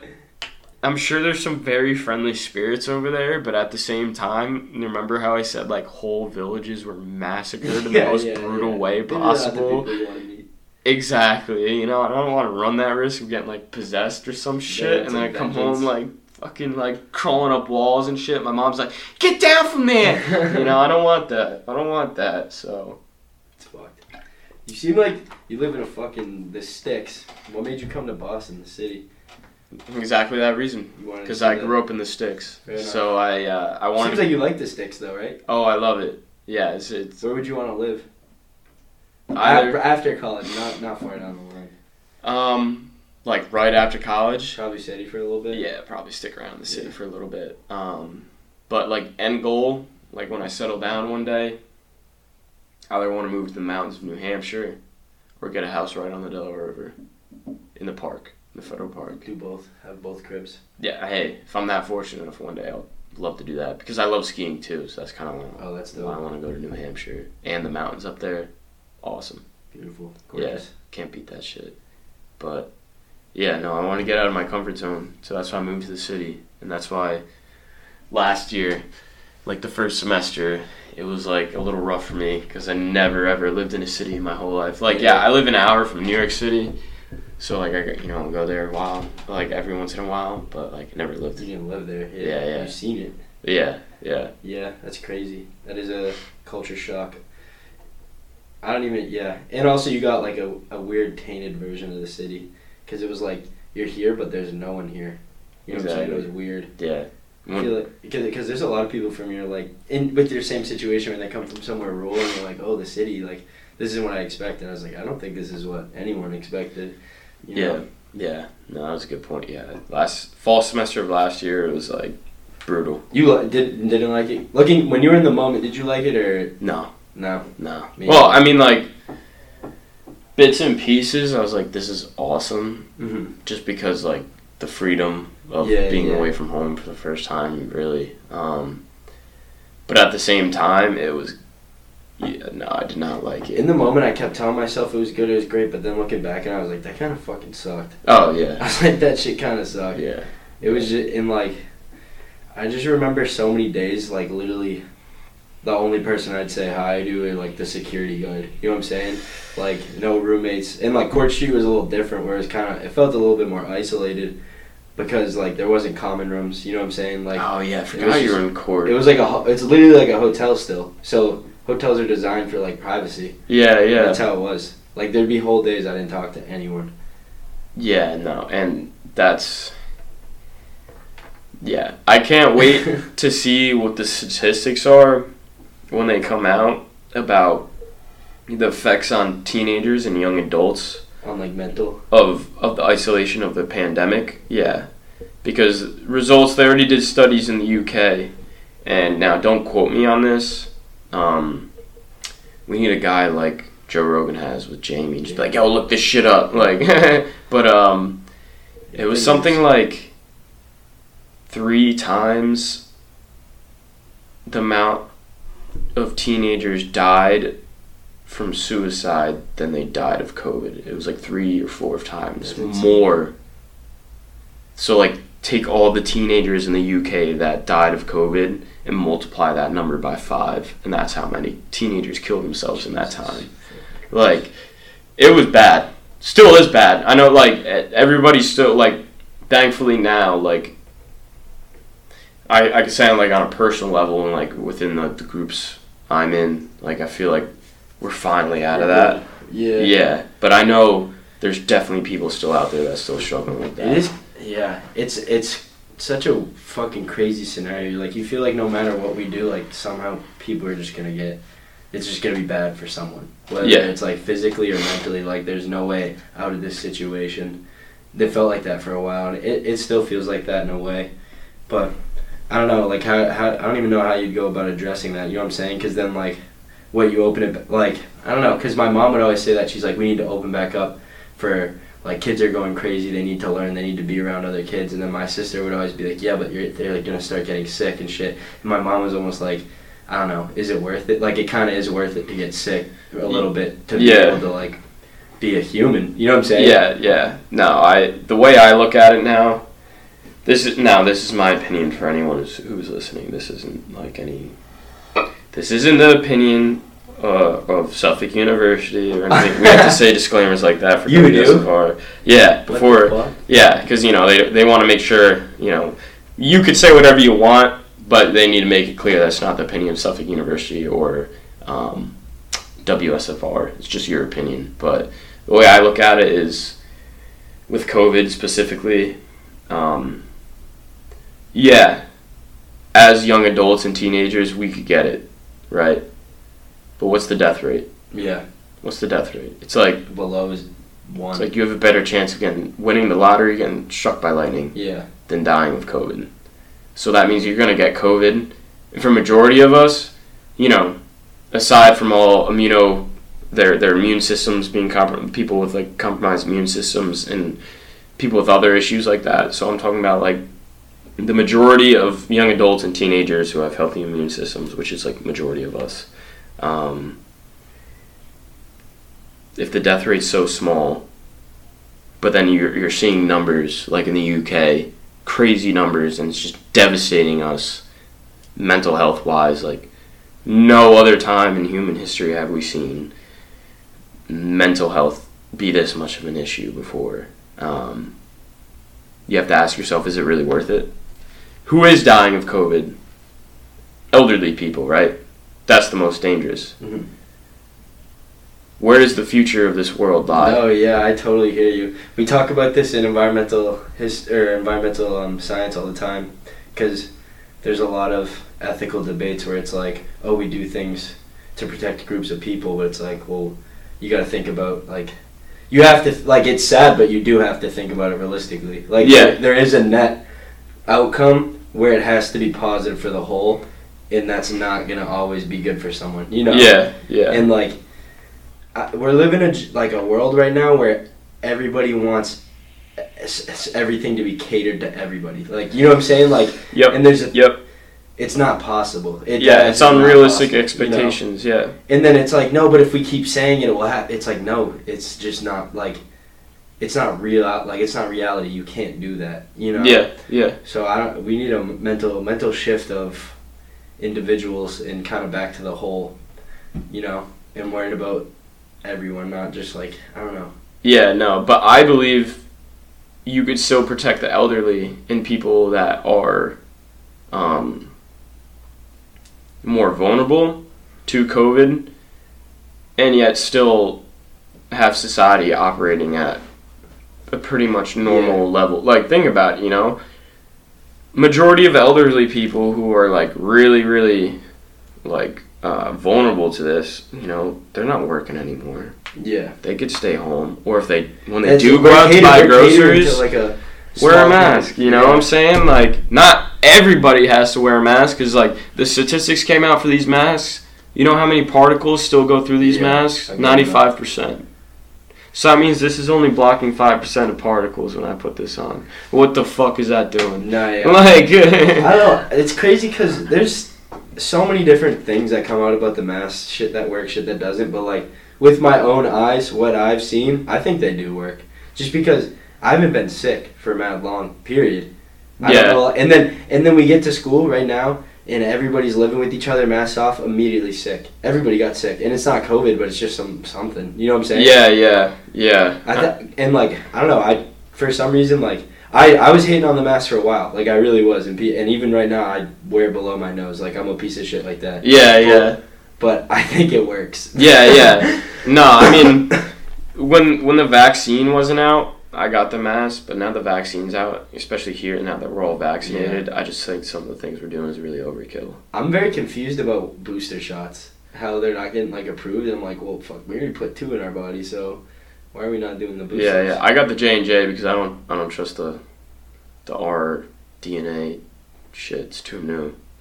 I'm sure there's some very friendly spirits over there, but at the same time, remember how I said like whole villages were massacred in the [LAUGHS] most brutal way Maybe they're not the possible? Exactly. You know, I don't want to run that risk of getting like possessed or some shit, it's and then I come vengeance. home like fucking like crawling up walls and shit. My mom's like, "Get down from there!" you know, I don't want that. I don't want that. So It's fucked. You seem like you live in a fucking the sticks. What made you come to Boston, the city? exactly that reason. To Because I that? grew up in the sticks, so I uh, I wanted. Seems like you like the sticks though, right? oh, I love it. Yeah, it's it's Where would you want to live? Either After, after college, not not far down the line. um like right after college. Probably city for a little bit. Yeah, probably stick around the city Yeah. for a little bit. Um, but like end goal, like when I settle down one day, I either want to move to the mountains of New Hampshire, or get a house right on the Delaware River, in the park, in the federal park. Do both. Have both cribs. Yeah, hey, if I'm that fortunate enough one day, I'll love to do that because I love skiing too. So that's kind of Oh, that's why I want to go to New Hampshire and the mountains up there. Awesome. Beautiful. Gorgeous. Can't beat that shit. But yeah, no, I want to get out of my comfort zone. So that's why I moved to the city. And that's why last year, like the first semester, it was like a little rough for me because I never ever lived in a city in my whole life. Like, yeah, I live an hour from New York City. So like I you know go there a while, like every once in a while, but like never lived. You didn't live there. Yeah, yeah. You've seen it. Yeah, yeah, Yeah, that's crazy. That is a culture shock. I don't even, yeah. And also, you got like a, a weird tainted version of the city. Because it was like, you're here, but there's no one here. You know what I'm saying? It was weird. yeah. I feel like, because there's a lot of people from your, like, in with your same situation when they come from somewhere rural and you're like, oh, the city, like, this isn't what I expected. And I was like, I don't think this is what anyone expected. You Yeah, know? yeah. No, that was a good point. Yeah, last fall semester of last year, it was like brutal. You li- did, didn't like it? Looking, when you were in the moment, did you like it or No, no? no. Me Well, neither. I mean, like bits and pieces. I was like, this is awesome, Mm-hmm. just because like the freedom of Yeah, being yeah. away from home for the first time, really. Um, but at the same time, it was. Yeah, no, I did not like it. In the moment, I kept telling myself it was good, it was great, but then looking back, and I was like, that kind of fucking sucked. oh yeah. [LAUGHS] I was like, that shit kind of sucked. yeah, It was just in like, I just remember so many days, like literally, the only person I'd say hi to is like the security guard. You know what I'm saying? Like no roommates, and like Court Street was a little different, where it's kind of it felt a little bit more isolated, because like there wasn't common rooms. You know what I'm saying? Like oh yeah. I forgot you were in court. it was like a, it's literally like a hotel still. So hotels are designed for like privacy. yeah, yeah. That's how it was. Like there'd be whole days I didn't talk to anyone. Yeah, no, and that's yeah. I can't wait [LAUGHS] to see what the statistics are when they come out about the effects on teenagers and young adults On like mental. of of the isolation of the pandemic. Yeah, because results they already did studies in the UK, and now don't quote me on this. Um, we need a guy like Joe Rogan has with Jamie, just be like, yo, look this shit up, like. [LAUGHS] but um, It was something like three times the amount of teenagers died from suicide than they died of COVID. It was like three or four times more. So like take all the teenagers in the UK that died of COVID and multiply that number by five, and that's how many teenagers killed themselves in that time. Like, it was bad. Still is bad. I know, like, everybody's still, like, thankfully now, like, I, I can say on, like, on a personal level and, like, within the, the groups I'm in, like, I feel like we're finally out of that. Yeah. Yeah. But I know there's definitely people still out there that's still struggling with that. It is. Yeah. It's it's such a fucking crazy scenario. Like you feel like no matter what we do, like somehow people are just gonna get. It's just gonna be bad for someone. Whether Yeah. it's like physically or mentally. Like there's no way out of this situation. It felt like that for a while, and it, it still feels like that in a way. But I don't know. Like how, how I don't even know how you'd go about addressing that. You know what I'm saying? Because then like, what you open it like I don't know. Because my mom would always say that she's like we need to open back up for like kids are going crazy. They need to learn. They need to be around other kids. And then my sister would always be like, yeah, but you're they're like gonna start getting sick and shit. And my mom was almost like. I don't know. Is it worth it? Like it kind of is worth it to get sick a little bit to be Yeah. able to like be a human. You know what I'm saying? Yeah, yeah. No, I the way I look at it now, this is now this is my opinion for anyone who's, who's listening. This isn't like any. This isn't the opinion uh, of Suffolk University or anything. we have to [LAUGHS] say disclaimers like that for You do? WSFR. Yeah, before yeah, because you know they they want to make sure you know you could say whatever you want, but they need to make it clear that's not the opinion of Suffolk University or um, WSFR. It's just your opinion. But the way I look at it is, with COVID specifically, um, yeah, as young adults and teenagers, we could get it, right? But what's the death rate? Yeah. What's the death rate? It's like Below is one. it's like you have a better chance of getting winning the lottery, getting struck by lightning yeah. than dying of COVID. So that means you're going to get COVID. And for majority of us, you know, aside from all immuno, their their immune systems being comprom- people with like compromised immune systems and people with other issues like that. So I'm talking about like the majority of young adults and teenagers who have healthy immune systems, which is like majority of us. Um, if the death rate's so small, but then you're you're seeing numbers like in the UK, crazy numbers, and it's just devastating us, mental health wise. Like no other time in human history have we seen mental health be this much of an issue before. Um, you have to ask yourself, is it really worth it? Who is dying of COVID? Elderly people, right? That's the most dangerous. Mhm. Where does the future of this world lie? Oh yeah, I totally hear you. We talk about this in environmental his or environmental um, science all the time, because there's a lot of ethical debates where it's like, oh, we do things to protect groups of people, but it's like, well, you got to think about like, you have to like it's sad, but you do have to think about it realistically. Like, Yeah. there, there is a net outcome where it has to be positive for the whole, and that's not gonna always be good for someone. You know? Yeah, yeah. and like I, we're living in like a world right now where everybody wants everything to be catered to everybody like you know what i'm saying like yep. and there's a, yep. it's not possible it, Yeah, it's unrealistic possible, you know? expectations. Yeah. and then it's like no but if we keep saying it it will happen it's like no it's just not like it's not real like it's not reality you can't do that you know Yeah. Yeah. so I don't. We need a mental mental shift of individuals and kind of back to the whole, you know, and worrying about everyone, not just like I don't know. Yeah. No, but I believe you could still protect the elderly and people that are um, more vulnerable to COVID, and yet still have society operating at a pretty much normal Yeah. level. Like, think about it, you know, majority of elderly people who are like really, really like uh, vulnerable to this, you know, they're not working anymore. Yeah. They could stay home, or if they when they That's- do go out to buy we're to, groceries, like a wear a mask. You know Yeah. what I'm saying? Like, not everybody has to wear a mask because, like, the statistics came out for these masks. You know how many particles still go through these Yeah, masks? That. Ninety-five percent. So that means this is only blocking five percent of particles when I put this on. What the fuck is that doing? No, yeah. [LAUGHS] Like, [LAUGHS] I don't know. It's crazy because there's so many different things that come out about the mask. Shit that works, shit that doesn't. But like with my own eyes, what I've seen, I think they do work. Just because I haven't been sick for a mad long. Period. I Yeah. Don't know, and then and then we get to school right now, and everybody's living with each other, masks off, immediately sick. Everybody got sick, and it's not COVID, but it's just some something. You know what I'm saying? yeah, yeah, yeah. I th- and like I don't know. I for some reason like I I was hating on the mask for a while. Like I really was, and pe- and even right now I wear it below my nose. Like I'm a piece of shit like that. yeah, yeah. But I think it works. Yeah, yeah. [LAUGHS] No, I mean, when when the vaccine wasn't out, I got the mask, but now the vaccine's out, especially here now that we're all vaccinated. I just think some of the things we're doing is really overkill. I'm very confused about booster shots. How they're not getting like approved. I'm like, well, fuck, we already put two in our body, so why are we not doing the booster? Yeah, yeah. I got the J and J because I don't I don't trust the the R DNA shit. It's too new. [LAUGHS]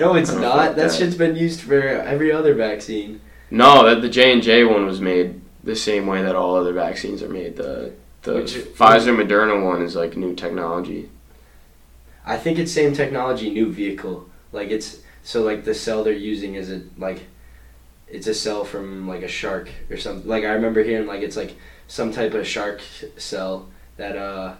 no, it's like That that. shit's been used for every other vaccine. No, that the J and J one was made the same way that all other vaccines are made. The the Which- Pfizer Moderna one is like new technology. I think it's same technology, new vehicle. Like it's so like the cell they're using is a like it's a cell from like a shark or something. Like I remember hearing like it's like some type of shark cell that uh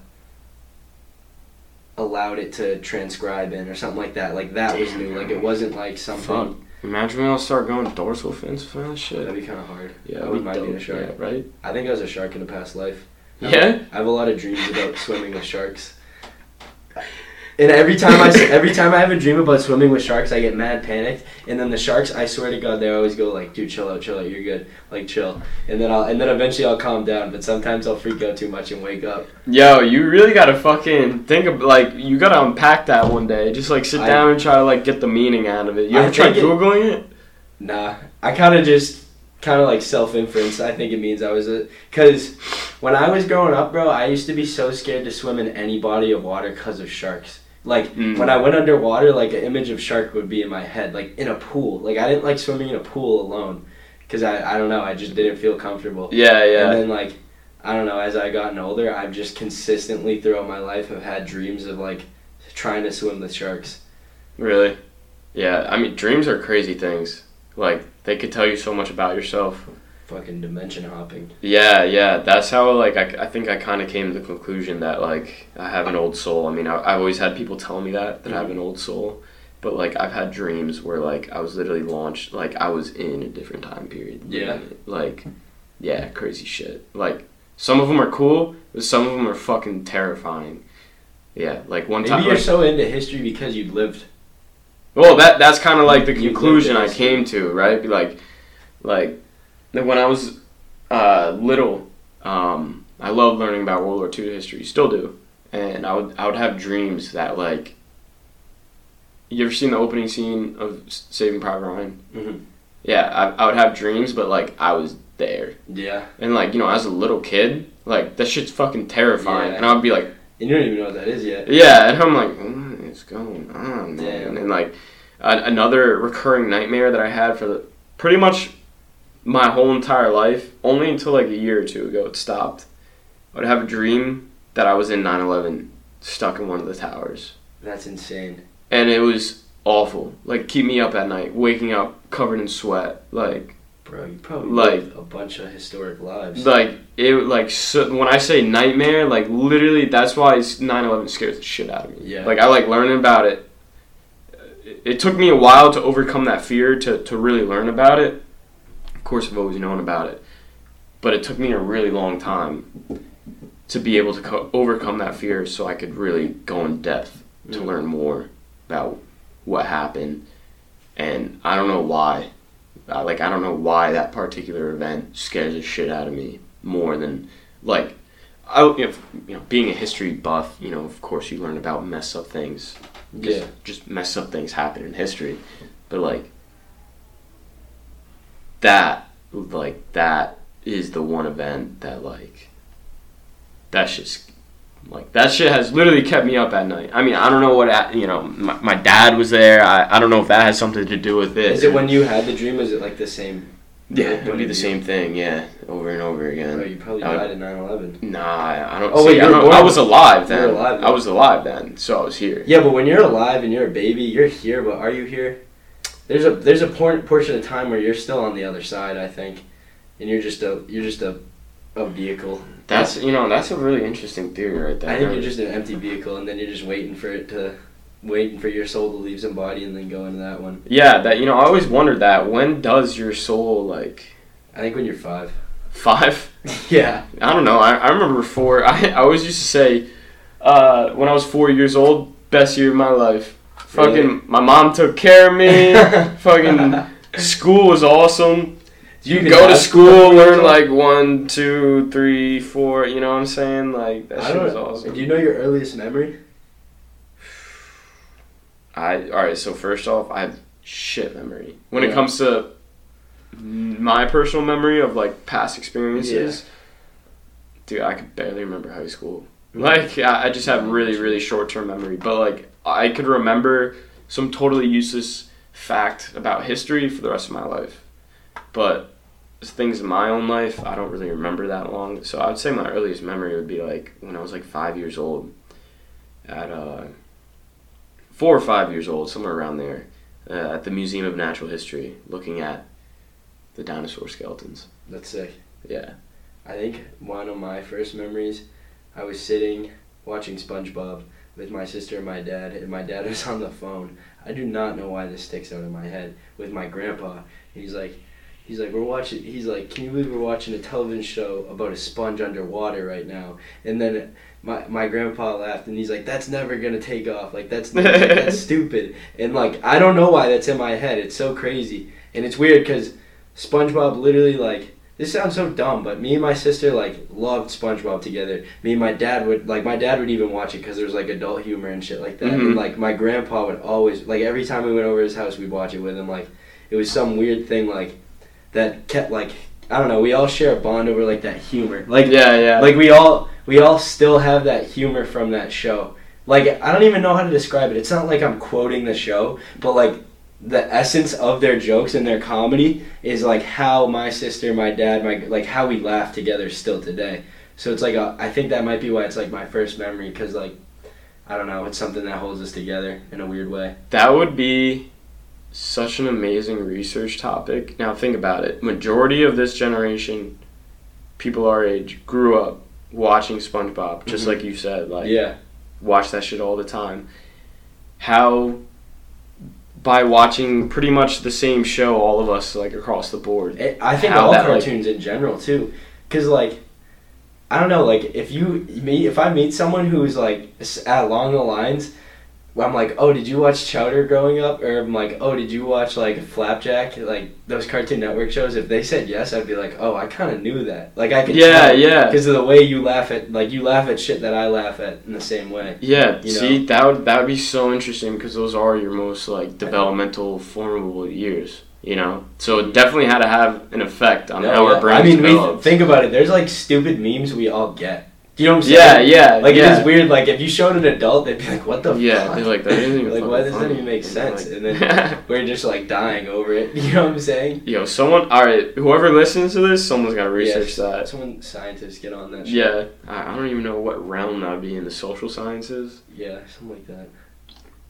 allowed it to transcribe in or something like that. Like that was new. Like it wasn't like something Fuck. Imagine we all start going dorsal fins for that shit. that'd be kind of hard. Yeah, that'd wouldn't be a shark. Yeah, right? I think I was a shark in a past life. I have- Yeah? I have a lot of dreams about swimming with sharks. And every time I [LAUGHS] every time I have a dream about swimming with sharks, I get mad panicked. And then the sharks, I swear to God, they always go like, "Dude, chill out, chill out, you're good, like chill." And then I'll and then eventually I'll calm down. But sometimes I'll freak out too much and wake up. Yo, you really gotta fucking think of like you gotta unpack that one day. Just like sit I- down and try to like get the meaning out of it. You ever tried think it- googling it? Nah, I kind of just kind of like self inference. I think it means I was a because when I was growing up, bro, I used to be so scared to swim in any body of water because of sharks. Like Mm. when I went underwater, like an image of shark would be in my head, like in a pool. Like I didn't like swimming in a pool alone because I I don't know, I just didn't feel comfortable. Yeah, yeah. And then like I don't know, as I gotten older, I've just consistently throughout my life have had dreams of like trying to swim with sharks. Really? Yeah, I mean dreams are crazy things. Like they could tell you so much about yourself. Fucking dimension hopping. Yeah, yeah. That's how like I, I think I kind of came to the conclusion that like I have an old soul. I mean, I, I've always had people tell me that that I have an old soul, but like I've had dreams where like I was literally launched like I was in a different time period. Yeah. Like, yeah, crazy shit. Like some of them are cool, but some of them are fucking terrifying. Yeah, like one Maybe time. you're like- so into history because you've lived. Well, that that's kind of like the conclusion I came to, right? Like, like, when I was uh, little, um, I loved learning about World War II history. Still do, and I would I would have dreams that like. You ever seen the opening scene of Saving Private Ryan? Mhm. Yeah, I, I would have dreams, but like I was there, Yeah. and like you know, as a little kid, like that shit's fucking terrifying, Yeah. and I would be like. And you don't even know what that is yet. Yeah, and I'm like, what is going on, man? And like, a- another recurring nightmare that I had for the pretty much my whole entire life, only until like a year or two ago, it stopped. I would have a dream that I was in 9/11, stuck in one of the towers, That's insane. and it was awful. Like, keep me up at night, waking up covered in sweat, like. Bro, you probably Like- a bunch of historic lives. Like it, like so, when I say nightmare, like literally, that's why 9/11 scares the shit out of me. Yeah. Like I like learning about it. It, it took me a while to overcome that fear to to really learn about it. Of course, I've always known about it, but it took me a really long time to be able to co- overcome that fear, so I could really go in depth to Mm. learn more about what happened. And I don't know why. Uh, like I don't know why that particular event scares the shit out of me more than like I you know, you know being a history buff you know of course you learn about mess up things just, Yeah. just mess up things happen in history but like that like that is the one event that like that's just like that shit has literally kept me up at night. I mean, I don't know what you know. My, my dad was there. I, I don't know if that has something to do with it. Is it when you had the dream? Is it like the same? Yeah, it'd be the same thing. Yeah, over and over again. Oh, you probably I would- died in 9/11. Nah, I don't. Oh, see, wait, I, don't- I was alive then. alive I was alive then, so I was here. Yeah, but when you're alive and you're a baby, you're here. But are you here? There's a there's a por- portion of time where you're still on the other side. I think, and you're just a you're just a a vehicle. That's you know that's a really interesting theory right there. I think you're just an empty vehicle, and then you're just waiting for it to, waiting for your soul to leave some body and then go into that one. Yeah, that you know I always wondered that. When does your soul like I think when you're five. five? [LAUGHS] [LAUGHS] Yeah. I don't know. I, I remember four. [LAUGHS] I, I always used to say, uh, when I was four years old, best year of my life. Really? Fucking, my mom took care of me. Fucking, school was awesome. You even go to school, learn like like one, two, three, four. You know what I'm saying? Like that I shit don't was awesome. Do you know your earliest memory? I all right. So first off, I have shit memory when Yeah. it comes to my personal memory of like past experiences. Dude, I could barely remember high school. Like I, I just have really really short term memory, but like I could remember some totally useless fact about history for the rest of my life. But things in my own life, I don't really remember that long. So I would say my earliest memory would be like when I was like five years old, at uh, four or five years old, somewhere around there, uh, at the Museum of Natural History, looking at the dinosaur skeletons. That's sick. Yeah. I think one of my first memories, I was sitting watching SpongeBob with my sister and my dad, and my dad [LAUGHS] was on the phone. I do not know why this sticks out in my head with my grandpa. He's like, he's like, we're watching. He's like, can you believe we're watching a television show about a sponge underwater right now? And then my my grandpa laughed, and he's like, that's never gonna take off. Like that's like, that's [LAUGHS] stupid. And like I don't know why that's in my head. It's so crazy, and it's weird because SpongeBob literally like this sounds so dumb, but me and my sister like loved SpongeBob together. Me and my dad would like my dad would even watch it because there was like adult humor and shit like that. Mhm. And like my grandpa would always like every time we went over his house, we'd watch it with him. Like it was some weird thing like that kept like I don't know. We all share a bond over like that humor. Like Yeah, yeah. like we all we all still have that humor from that show. Like I don't even know how to describe it. It's not like I'm quoting the show, but like the essence of their jokes and their comedy is like how my sister, my dad, my like how we laugh together still today. So it's like a, I think that might be why it's like my first memory because like I don't know, it's something that holds us together in a weird way. That would be such an amazing research topic. Now think about it. Majority of this generation, people our age, grew up watching SpongeBob, just Mhm. like you said. Like yeah, watch that shit all the time. How by watching pretty much the same show, all of us like across the board. It, I think all that, like- cartoons in general too, because like I don't know, like if you meet if I meet someone who's like along the lines, I'm like, oh, did you watch Chowder growing up, or I'm like, oh, did you watch like Flapjack, like those Cartoon Network shows? If they said yes, I'd be like, oh, I kind of knew that, like I could Yeah, yeah. because of the way you laugh at like you laugh at shit that I laugh at in the same way. Yeah, You see, that would that would be so interesting because those are your most like developmental, formable years. You know, so it definitely had to have an effect on No, how yeah. our brains I mean, we think about it. There's like stupid memes we all get. Do you know what I'm saying? yeah, yeah. Like yeah. it is weird. Like if you showed an adult, they'd be like, "What the Yeah, fuck?" they're like, that isn't even like why does that even make And sense? like- and then [LAUGHS] we're just like dying over it. [LAUGHS] You know what I'm saying? Yo, someone, all right, whoever listens to this, someone's got to research Yes. that. Someone scientists get on that. Shit. Yeah, I, I don't even know what realm that would be in the social sciences. Yeah, something like that.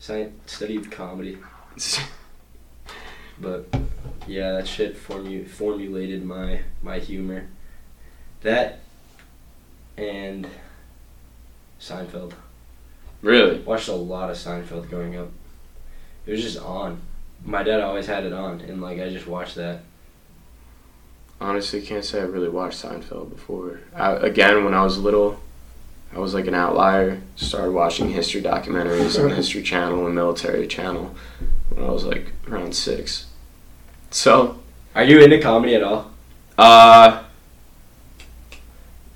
Science studied comedy, [LAUGHS] but yeah, that shit formu- formulated my my humor. That and Seinfeld. really? Watched a lot of Seinfeld growing up. It was just on. My dad always had it on, and like I just watched that. Honestly, can't say I really watched Seinfeld before. I, again, when I was little, I was like an outlier. Started watching history documentaries on the [LAUGHS] History Channel and Military Channel when I was like around six. So, Are you into comedy at all? uh,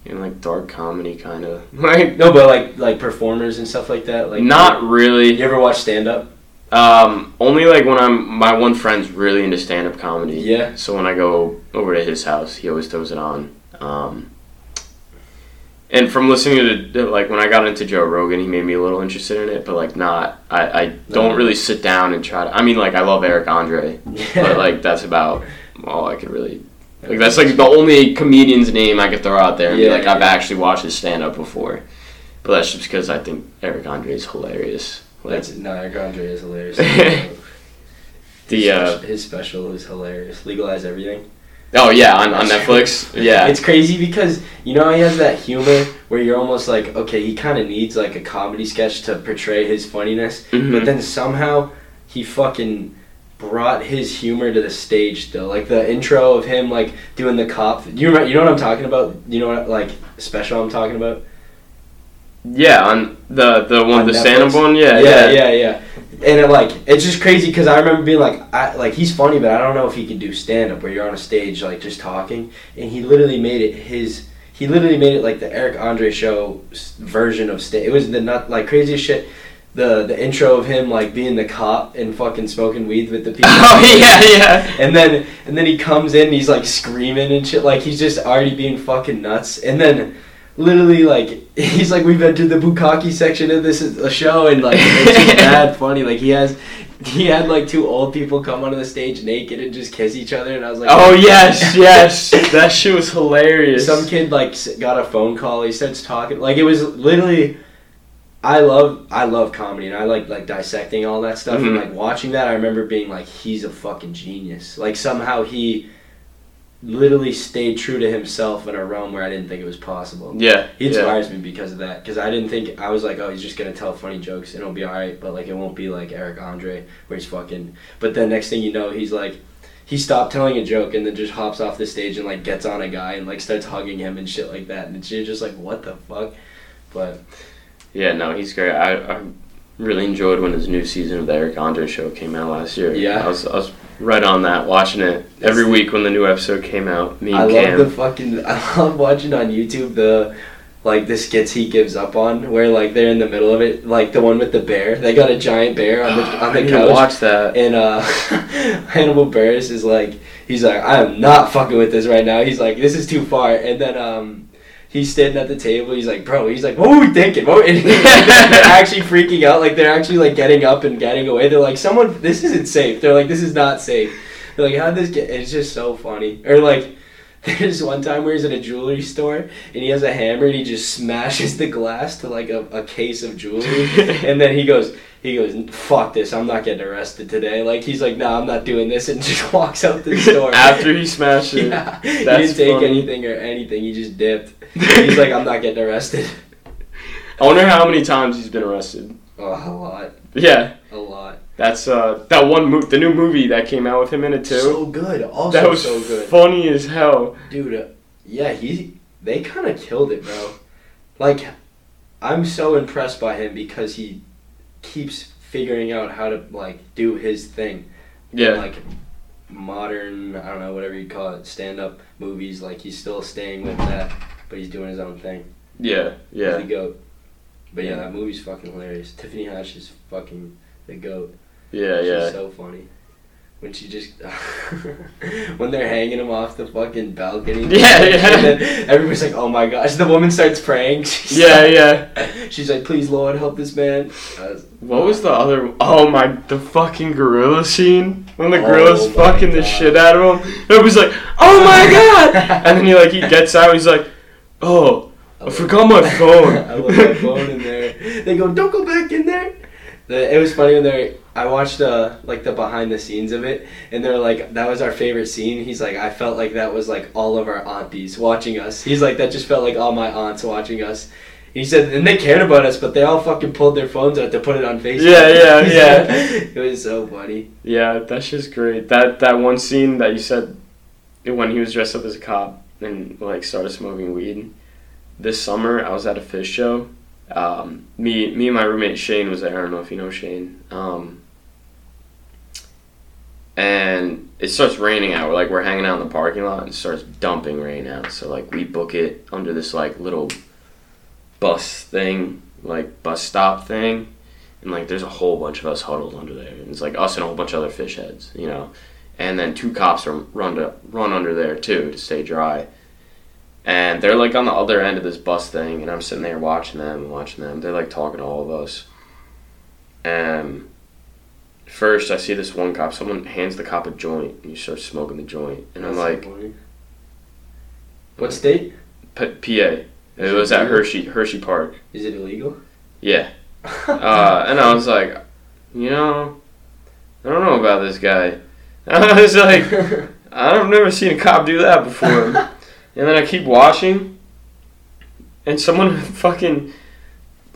you know, like dark comedy kind of. Like, No, but like like performers and stuff like that. Like not really. You ever watch stand up? Um, only like when I'm my one friend's really into stand up comedy. Yeah. So when I go over to his house, he always throws it on. Um, and from listening to like when I got into Joe Rogan, he made me a little interested in it, but like not. I, I don't really sit down and try to. I mean, like I love Eric Andre, [LAUGHS] but like that's about all I could really Like that's like the only comedian's name I could throw out there and Yeah, be like I've yeah. actually watched his stand up before. But that's just because I think Eric Andre is hilarious. Like That's no, Eric Andre is hilarious. [LAUGHS] [LAUGHS] the uh his special is hilarious. Legalize everything. oh yeah on, on [LAUGHS] Netflix yeah It's crazy because you know he has that humor where you're almost like, okay, he kind of needs like a comedy sketch to portray his funniness, Mhm. but then somehow he fucking brought his humor to the stage still. Like the intro of him like doing the cop. You remember, you know what I'm talking about? You know what like special I'm talking about? yeah on the the one On the stand up one yeah yeah, yeah, yeah. And it, like it's just crazy because I remember being like, I like he's funny, but I don't know if he could do stand up where you're on a stage like just talking. And he literally made it his. He literally made it like the Eric Andre show version of stand. It was the not like craziest shit. The the intro of him like being the cop and fucking smoking weed with the people. [LAUGHS] oh yeah [LAUGHS] yeah And then and then he comes in, and he's like screaming and shit, like he's just already being fucking nuts. And then literally like [LAUGHS] he's like we've entered the bukkake section of this is a show, and like it's just mad funny. Like he has he had like two old people come onto the stage naked and just kiss each other, and I was like, oh yes yes that shit was hilarious Some kid like got a phone call. He starts talking like it was literally. I love I love comedy and I like like dissecting all that stuff and Mhm. like watching that. I remember being like, he's a fucking genius. Like somehow he literally stayed true to himself in a realm where I didn't think it was possible. yeah He yeah. inspires me because of that. Because I didn't think I was like, oh, he's just gonna tell funny jokes and it'll be alright, but like it won't be like Eric Andre where he's fucking. But then next thing you know, he's like, he stopped telling a joke and then just hops off the stage and like gets on a guy and like starts hugging him and shit like that, and it's, you're just like, what the fuck? But Yeah, no, he's great. I, I really enjoyed when his new season of the Eric Andre show came out last year. Yeah. I was I was right on that, watching it every week when the new episode came out. Me I and love the fucking. [LAUGHS] I love watching on YouTube the. Like the skits he gives up on, where like they're in the middle of it, like the one with the bear. They got a giant bear on the [GASPS] on I the to couch. watch that. And uh, [LAUGHS] Hannibal Buress is like, he's like, I am not fucking with this right now. He's like, this is too far. And then um, he's standing at the table. He's like, bro, he's like, what were we thinking? What were-" [LAUGHS] they're actually freaking out. Like they're actually like getting up and getting away. They're like, someone, this isn't safe. They're like, this is not safe. They're like, how did this get? It's just so funny. Or like. [LAUGHS] There's one time where he's at a jewelry store and he has a hammer and he just smashes the glass to like a, a case of jewelry and then he goes he goes fuck this i'm not getting arrested today. Like he's like no i'm not doing this and [LAUGHS] just walks out the store After he smashed it. [LAUGHS] yeah, he didn't take funny. anything or anything he just dipped. He's like i'm not getting arrested. [LAUGHS] I wonder how many times he's been arrested. oh a lot. Yeah, a lot. That's uh that one mo- the new movie that came out with him in it too. so good. Also that was so good. funny as hell. dude uh, yeah he they kind of killed it bro. Like i'm so impressed by him because he keeps figuring out how to like do his thing. Yeah, like modern i don't know whatever you call it stand-up movies like he's still staying with that but he's doing his own thing. Yeah, he's yeah. the goat. But yeah that movie's fucking hilarious. Tiffany haddish is fucking the goat. Yeah, she's yeah. so funny when she just [LAUGHS] when they're hanging him off the fucking balcony Yeah, [LAUGHS] yeah. and then everybody's like oh my gosh the woman starts praying [LAUGHS] She's Yeah, like- yeah. she's like please lord help this man Uh, What was the other? Oh my, the fucking gorilla scene when the Oh gorilla's fucking the shit out of him. Everybody's like, "Oh my god!" and then he like he gets out. He's like, "Oh, I forgot my phone." I love my phone in there. They go, don't go back in there. The, it was funny when they I watched uh like the behind the scenes of it, and they're like, that was our favorite scene. He's like, I felt like that was like all of our aunties watching us. He's like, that just felt like all my aunts watching us. He said, and they cared about us, but they all fucking pulled their phones out to put it on Facebook. Yeah, yeah, [LAUGHS] yeah. it was so funny. Yeah, that's just great. That that one scene that you said when he was dressed up as a cop and like started smoking weed. This summer, I was at a Phish show. Um, me, me and my roommate Shane was there. I don't know if you know Shane. Um, and it starts raining out. We're like we're hanging out in the parking lot and it starts dumping rain out. So like we book it under this like little bus thing, like bus stop thing and like there's a whole bunch of us huddled under there and it's like us and a whole bunch of other Phish heads you know and then two cops are run to run under there too to stay dry and they're like on the other end of this bus thing and i'm sitting there watching them and watching them they're like talking to all of us and first i see this one cop someone hands the cop a joint and he starts smoking the joint and i'm like funny. What state? P- PA. It was at Hershey Hershey Park. Is it illegal? Yeah. [LAUGHS] Uh, and I was like, you know, I don't know about this guy. [LAUGHS] I was like, [LAUGHS] I've never seen a cop do that before. And then I keep watching, and someone [LAUGHS] fucking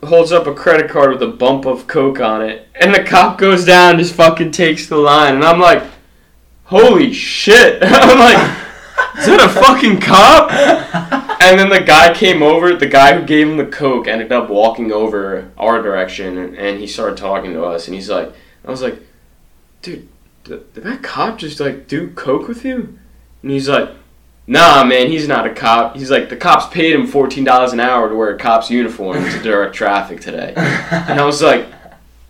holds up a credit card with a bump of coke on it, and the cop goes down and just fucking takes the line, and I'm like, holy shit! [LAUGHS] I'm like, is that a fucking cop? [LAUGHS] And then the guy came over, the guy who gave him the coke ended up walking over our direction and, and he started talking to us and he's like, I was like, dude, did, did that cop just like do coke with you? And he's like, nah, man, he's not a cop. He's like, the cops paid him $14 an hour to wear a cop's uniform to direct [LAUGHS] traffic today. And I was like,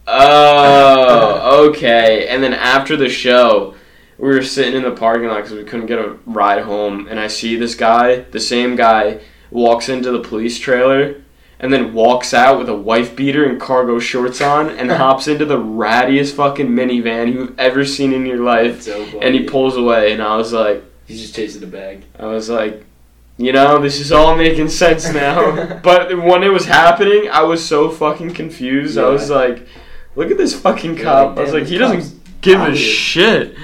oh, okay. And then after the show, we were sitting in the parking lot because we couldn't get a ride home, and I see this guy, the same guy, walks into the police trailer and then walks out with a wife beater and cargo shorts on and [LAUGHS] hops into the rattiest fucking minivan you've ever seen in your life. so And he pulls away, and I was like, He's just chasing the bag. I was like, you know, this is all making sense now. [LAUGHS] but when it was happening, I was so fucking confused. I was like, look at this fucking cop. like, I was like, he doesn't give a shit.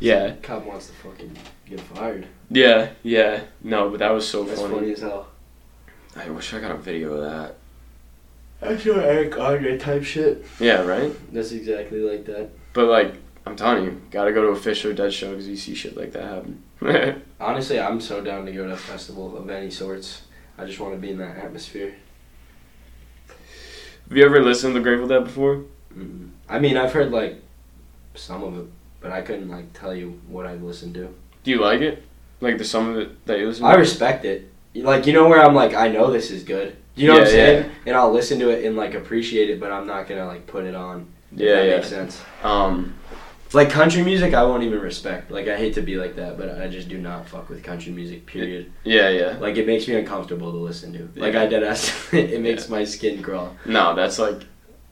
Yeah, Cop wants to fucking get fired. yeah, yeah. No, but that was so That's funny. funny as hell. I wish I got a video of that. That's your Eric Andre type shit. Yeah, right? That's exactly like that. But, like, I'm telling you, gotta go to a Phish or Dead show because you see shit like that happen. [LAUGHS] Honestly, I'm so down to go to a festival of any sorts. I just want to be in that atmosphere. Have you ever listened to the Grateful Dead before? mm I mean, I've heard like some of it, but I couldn't like tell you what I've listened to. Do you like it? Like the some of it that you listen I to? respect it. Like you know where I'm like I know this is good. You know what I'm Yeah, saying? And I'll listen to it and like appreciate it, but I'm not gonna like put it on. If yeah, that yeah. makes sense. Um, Like country music, I won't even respect. Like I hate to be like that, but I just do not fuck with country music. Period. yeah, yeah. Like it makes me uncomfortable to listen to. Like Yeah. I dead ass. [LAUGHS] it makes my skin crawl. No, that's like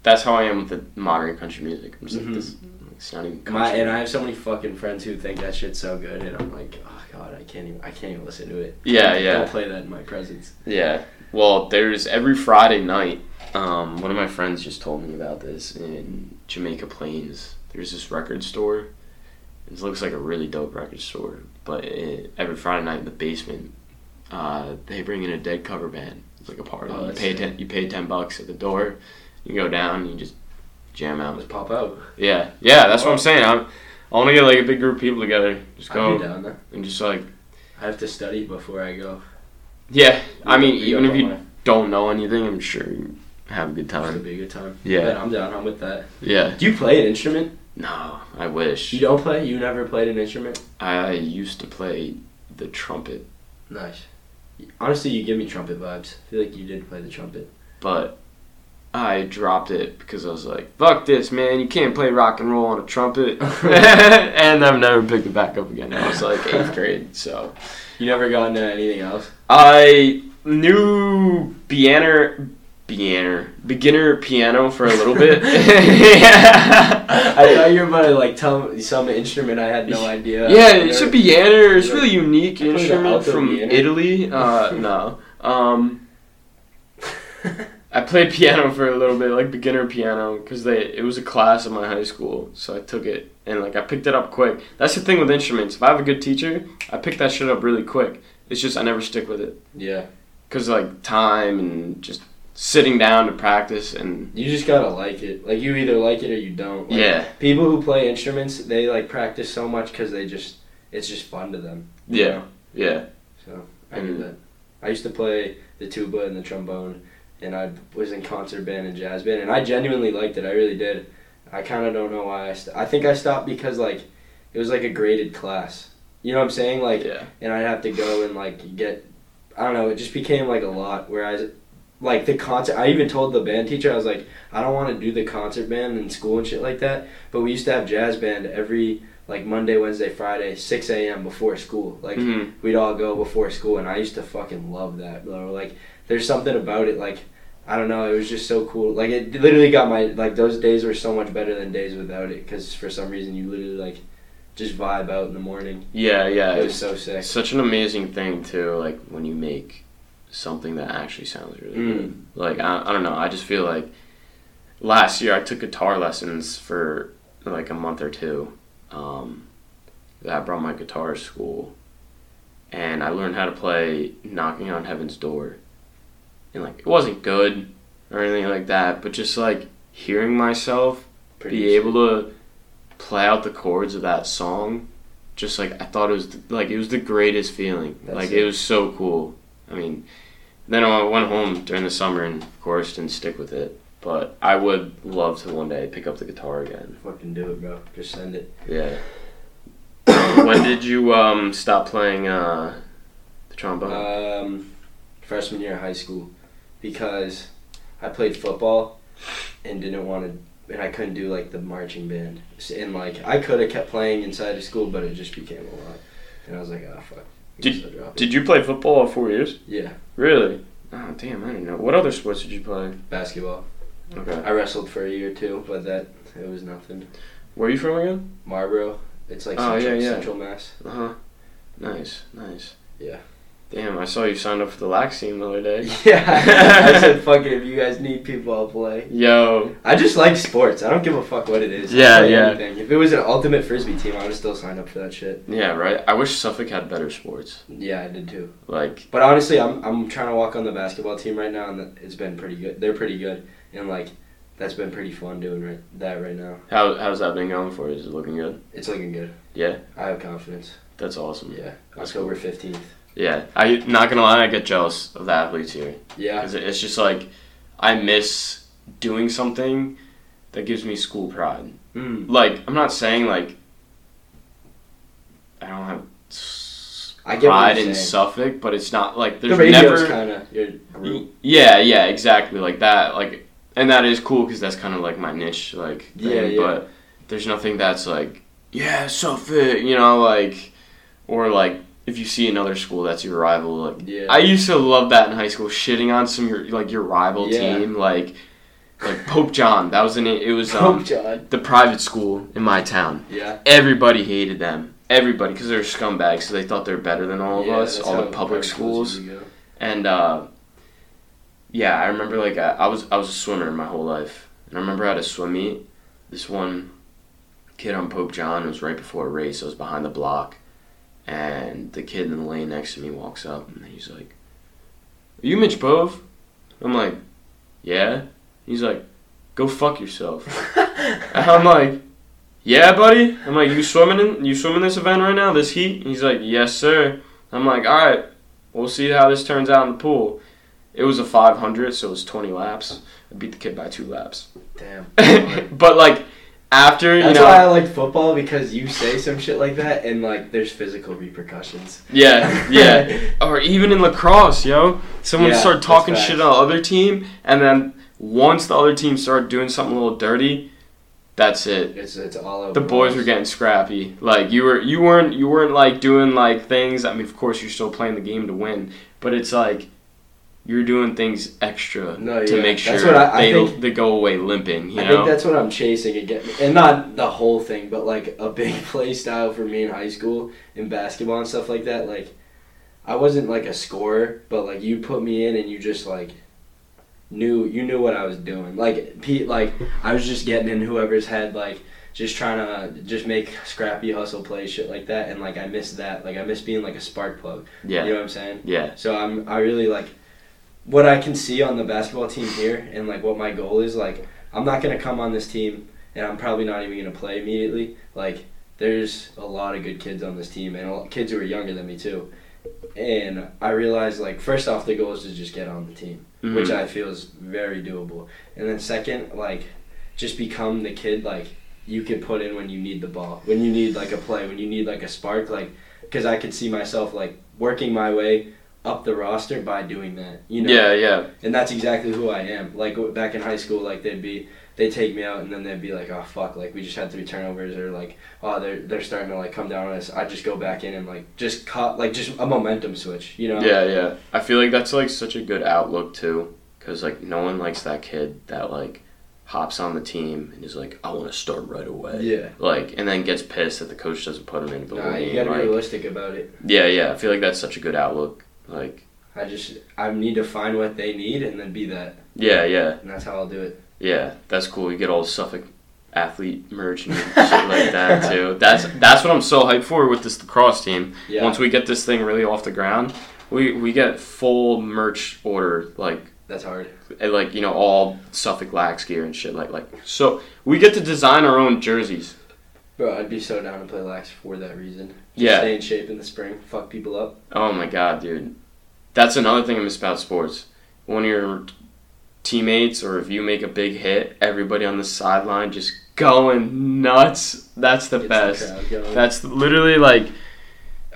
that's how I am with the modern country music. I'm just Mhm. like this. It's not even country. My and I have so many fucking friends who think that shit's so good, and I'm like, oh god, I can't even. I can't even listen to it. Yeah, Don't- yeah. Don't play that in my presence. Yeah. Well, there's every Friday night. Um, one of my friends just told me about this in Jamaica Plains. There's this record store. It looks like a really dope record store, but it, every Friday night in the basement, uh, they bring in a dead cover band. It's like a party. Oh, you pay sick. ten, you pay ten bucks at the door. You go down and you just jam out. Let's pop out. Yeah, yeah. That's what I'm saying. I'm, I want to get like a big group of people together. Just go be down there. and just like I have to study before I go. yeah. I mean, even if you don't know anything, I'm sure you have a good time. It'll time. be a good time. Yeah. I'm down. I'm with that. Yeah. Do you play an instrument? No, I wish. You don't play? You never played an instrument? I used to play the trumpet, Nice. Honestly, you give me trumpet vibes. I feel like you did play the trumpet. but I dropped it because I was like, "Fuck this, man! You can't play rock and roll on a trumpet." [LAUGHS] [LAUGHS] and I've never picked it back up again. I was like eighth [LAUGHS] grade, so You never got into anything else? I knew beginner, beginner, beginner piano for a little bit. [LAUGHS] yeah. I thought you were about to like tell me some instrument I had no idea. Yeah, it's a piano. It's really unique I played the instrument from piano. Italy. Uh, [LAUGHS] no. Um, I played piano for a little bit, like beginner piano, because they it was a class in my high school, so I took it and like I picked it up quick. That's the thing with instruments. If I have a good teacher, I pick that shit up really quick. It's just I never stick with it yeah. because like time and just sitting down to practice and You just gotta like it. Like you either like it or you don't. Like, yeah, People who play instruments, they like practice so much because they just, it's just fun to them. Yeah. know? yeah, So I knew that. I used to play the tuba and the trombone, and I was in concert band and jazz band, and I genuinely liked it. I really did. I kind of don't know why I. St- I think I stopped because like, it was like a graded class. You know what I'm saying? Like, yeah, and I'd have to go and like get. I don't know. It just became like a lot. Whereas, like the concert, I even told the band teacher I was like, I don't want to do the concert band in school and shit like that. But we used to have jazz band every like Monday, Wednesday, Friday, six a.m. before school. Like Mhm. we'd all go before school, and I used to fucking love that, bro. Like there's something about it, like. I don't know. It was just so cool. Like it literally got my like those days were so much better than days without it. Because for some reason you literally like just vibe out in the morning. Yeah, yeah. It was so sick. such an amazing thing too. Like when you make something that actually sounds really Mm. good. Like I, I don't know. I just feel like last year I took guitar lessons for like a month or two. Um, I brought my guitar to school, and I learned how to play "Knocking on Heaven's Door." And like it wasn't good or anything like that, but just like hearing myself Pretty be able to play out the chords of that song just like i thought it was like it was the greatest feeling That's like it. it was so cool i mean then i went home during the summer and of course didn't stick with it but i would love to one day pick up the guitar again Fucking do it, bro. Just send it. yeah [COUGHS] when did you um stop playing uh the trombone Um, freshman year of high school, because I played football and didn't want to, and I couldn't do like the marching band. And like I could have kept playing inside of school, but it just became a lot. And I was like, ah, fuck. I guess I'll drop it." did you play football all four years Yeah, really oh damn i didn't know what other sports did you play basketball. okay I wrestled for a year too, but that it was nothing. where are you from again Marlborough, it's like Oh, central, yeah, yeah. central Mass. Uh huh. Nice, nice. Yeah. Damn, I saw you signed up for the lax team the other day. [LAUGHS] Yeah, I said, [LAUGHS] fuck it. If you guys need people, I'll play. Yo. I just like sports. I don't give a fuck what it is. Yeah, yeah. Anything. If it was an ultimate frisbee team, I would still sign up for that shit. Yeah, right. I wish Suffolk had better sports. Yeah, I did too. Like, But honestly, I'm I'm trying to walk on the basketball team right now, and it's been pretty good. They're pretty good, and like that's been pretty fun doing right that right now. how how's that been going for you? Is it looking good? It's looking good. Yeah, I have confidence. that's awesome. Yeah, That's October fifteenth. Yeah, I not gonna lie, I get jealous of the athletes here Yeah, because it's just like I miss doing something that gives me school pride. mm. Like, I'm not saying like I don't have I get pride in. Suffolk, but it's not like there's radio's never kind of. Yeah, yeah, exactly like that. Like, and that is cool because that's kind of like my niche, like thing. Yeah, yeah. But there's nothing that's like, yeah, Suffolk, you know, like, or like if you see another school that's your rival, like. Yeah, I used to love that in high school, shitting on some your like your rival Yeah. team, like like Pope John. That was the name. It was Pope um, John. the private school in my town. Yeah, Everybody hated them. Everybody, because they're scumbags, so they thought they're better than all of Yeah, us, all the public schools. And uh, yeah, I remember like I, I was I was a swimmer my whole life, and I remember at a swim meet, this one kid on Pope John it was right before a race. I was behind the block, and the kid in the lane next to me walks up and he's like, "Are you Mitch Bove?" I'm like, "Yeah." He's like, "Go fuck yourself." and [LAUGHS] I'm like, "Yeah, buddy." I'm like, "You swimming in you swimming this event right now? This heat?" He's like, "Yes, sir." I'm like, "All right." We'll see how this turns out in the pool. It was a 500, so it was 20 laps. I beat the kid by two laps. Damn. [LAUGHS] but like after you That's know, why I like football because you say some shit like that and like there's physical repercussions. yeah, yeah, [LAUGHS] or even in lacrosse, yo, someone Yeah, start talking shit on the other team, and then once the other team started doing something a little dirty, that's it. It's it's all over. The boys were getting scrappy. Like you were, you weren't, you weren't like doing like things. I mean, of course, you're still playing the game to win, but it's like you're doing things extra No, to make sure That's what I- I they think- they go away limping. You I know? think that's what I'm chasing again, and not the whole thing, but like a big [LAUGHS] play style for me in high school in basketball and stuff like that. Like, I wasn't like a scorer, but like you put me in and you just like knew you knew what I was doing. Like Pete, like I was just getting in whoever's head, like just trying to just make scrappy hustle plays, shit like that. And like I miss that. Like I miss being like a spark plug. yeah, You know what I'm saying? yeah, So I'm I really like what I can see on the basketball team here and like what my goal is like I'm not gonna come on this team and I'm probably not even gonna play immediately. Like there's a lot of good kids on this team and a lot, kids who are younger than me too. And I realized like first off the goal is to just get on the team, Mhm. which I feel is very doable. And then second, like just become the kid like you can put in when you need the ball, when you need like a play, when you need like a spark, like because I could see myself like working my way up the roster by doing that. You know, yeah, yeah. and that's exactly who I am. Like back in high school, like they'd be they take me out and then they'd be like, oh fuck, like we just had three turnovers or like oh they're they're starting to like come down on us. I just go back in and like just cut like just a momentum switch. You know? Yeah, yeah. I feel like that's like such a good outlook too, because like no one likes that kid that like hops on the team and is like, I want to start right away. Yeah. Like, and then gets pissed that the coach doesn't put him in the Nah, you gotta like- be realistic about it. yeah, yeah. I feel like that's such a good outlook. Like, I just I need to find what they need and then be that, yeah, yeah, and that's how I'll do it. yeah. That's cool. You get all the Suffolk athlete merch and shit like that [LAUGHS] too. That's that's what I'm so hyped for with this lacrosse team. Yeah. Once we get this thing really off the ground, we we get full merch order like That's hard. and, like you know all Suffolk lax gear and shit like like so we get to design our own jerseys. Bro, I'd be so down to play lax for that reason. Yeah. Stay in shape in the spring. Fuck people up. Oh my god, dude. That's another thing I miss about sports. When your teammates or if you make a big hit, everybody on the sideline just going nuts. That's the Gets best. crowd. That's literally like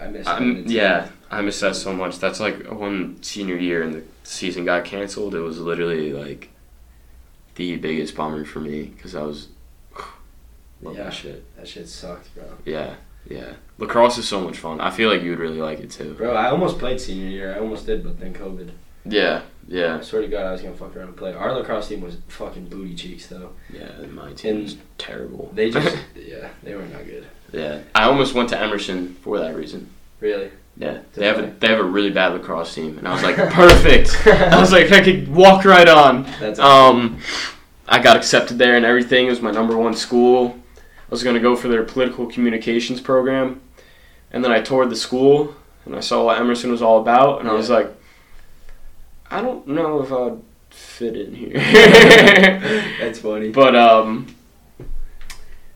I miss. Having yeah, I miss that so much. That's like one senior year and the season got canceled. It was literally like the biggest bummer for me because I was [SIGHS] love Yeah. that shit. That shit sucked, bro. Yeah, yeah. Lacrosse is so much fun. I feel like you would really like it too. Bro, I almost played senior year. I almost did, but then COVID. Yeah, yeah, I swear to God, I was gonna fuck around and play. Our lacrosse team was fucking booty cheeks though. yeah. My team's terrible. They just, [LAUGHS] yeah, they were not good. yeah. I almost went to Emerson for that reason. Really. Yeah, Did they have a they? have a really bad lacrosse team, and I was like, perfect. [LAUGHS] I was like, I could walk right on. That's Um, I got accepted there and everything. It was my number one school. I was gonna go for their political communications program, and then I toured the school and I saw what Emerson was all about, and I was like, I don't know if I'd fit in here. [LAUGHS] That's funny. but um,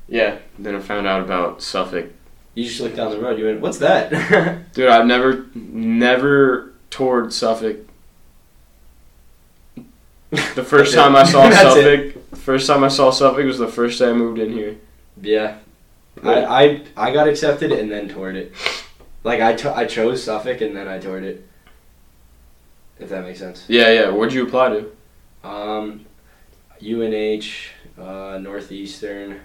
yeah. Then I found out about Suffolk. You just looked down the road. You went, "What's that?" [LAUGHS] Dude, I've never never toured Suffolk. The first time I saw [LAUGHS] Suffolk, the first time I saw Suffolk was the first day I moved in here. Yeah. I, I I got accepted and then toured it. Like I, cho- I chose Suffolk and then I toured it. If that makes sense. Yeah, yeah. Where'd you apply to? Um, UNH, uh, Northeastern,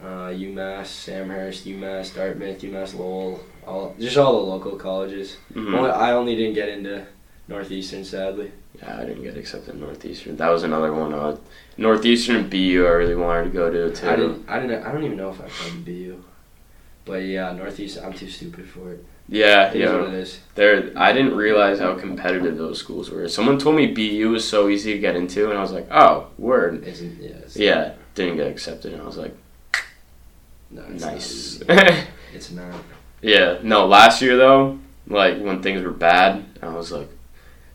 uh, UMass, Amherst, UMass, Dartmouth, UMass Lowell, all just all the local colleges. Mhm. Only, I only didn't get into Northeastern, sadly. Yeah, I didn't get accepted Northeastern. That was another one. Uh, Northeastern and BU I really wanted to go to too. I didn't. I didn't. I don't even know if I played BU. But yeah, Northeast. I'm too stupid for it. Yeah, is what yeah. it is. There, I didn't realize how competitive those schools were. Someone told me BU was so easy to get into, and I was like, oh, word. It's, yeah. It's, Yeah, didn't get accepted, and I was like, No, it's nice. Not [LAUGHS] it's not. yeah, no. Last year though, like when things were bad, I was like,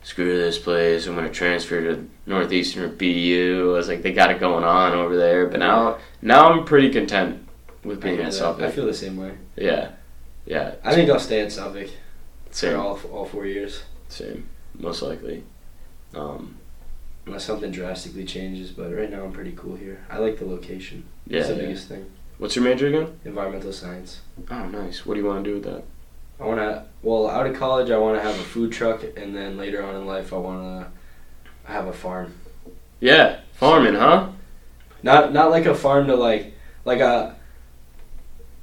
screw this place. I'm gonna transfer to Northeastern or BU. I was like, they got it going on over there. But now, now I'm pretty content with being at. Suffolk. I feel the same way. Yeah, yeah. I think I'll stay at Suffolk for all all four years, same, most likely. Um, unless something drastically changes. But right now, I'm pretty cool here. I like the location. yeah, That's the yeah. biggest thing. What's your major again? Environmental science. Oh, nice. What do you want to do with that? I want to. Well, out of college, I want to have a food truck, and then later on in life, I want to have a farm. Yeah, farming, huh? Not not like a farm to like like a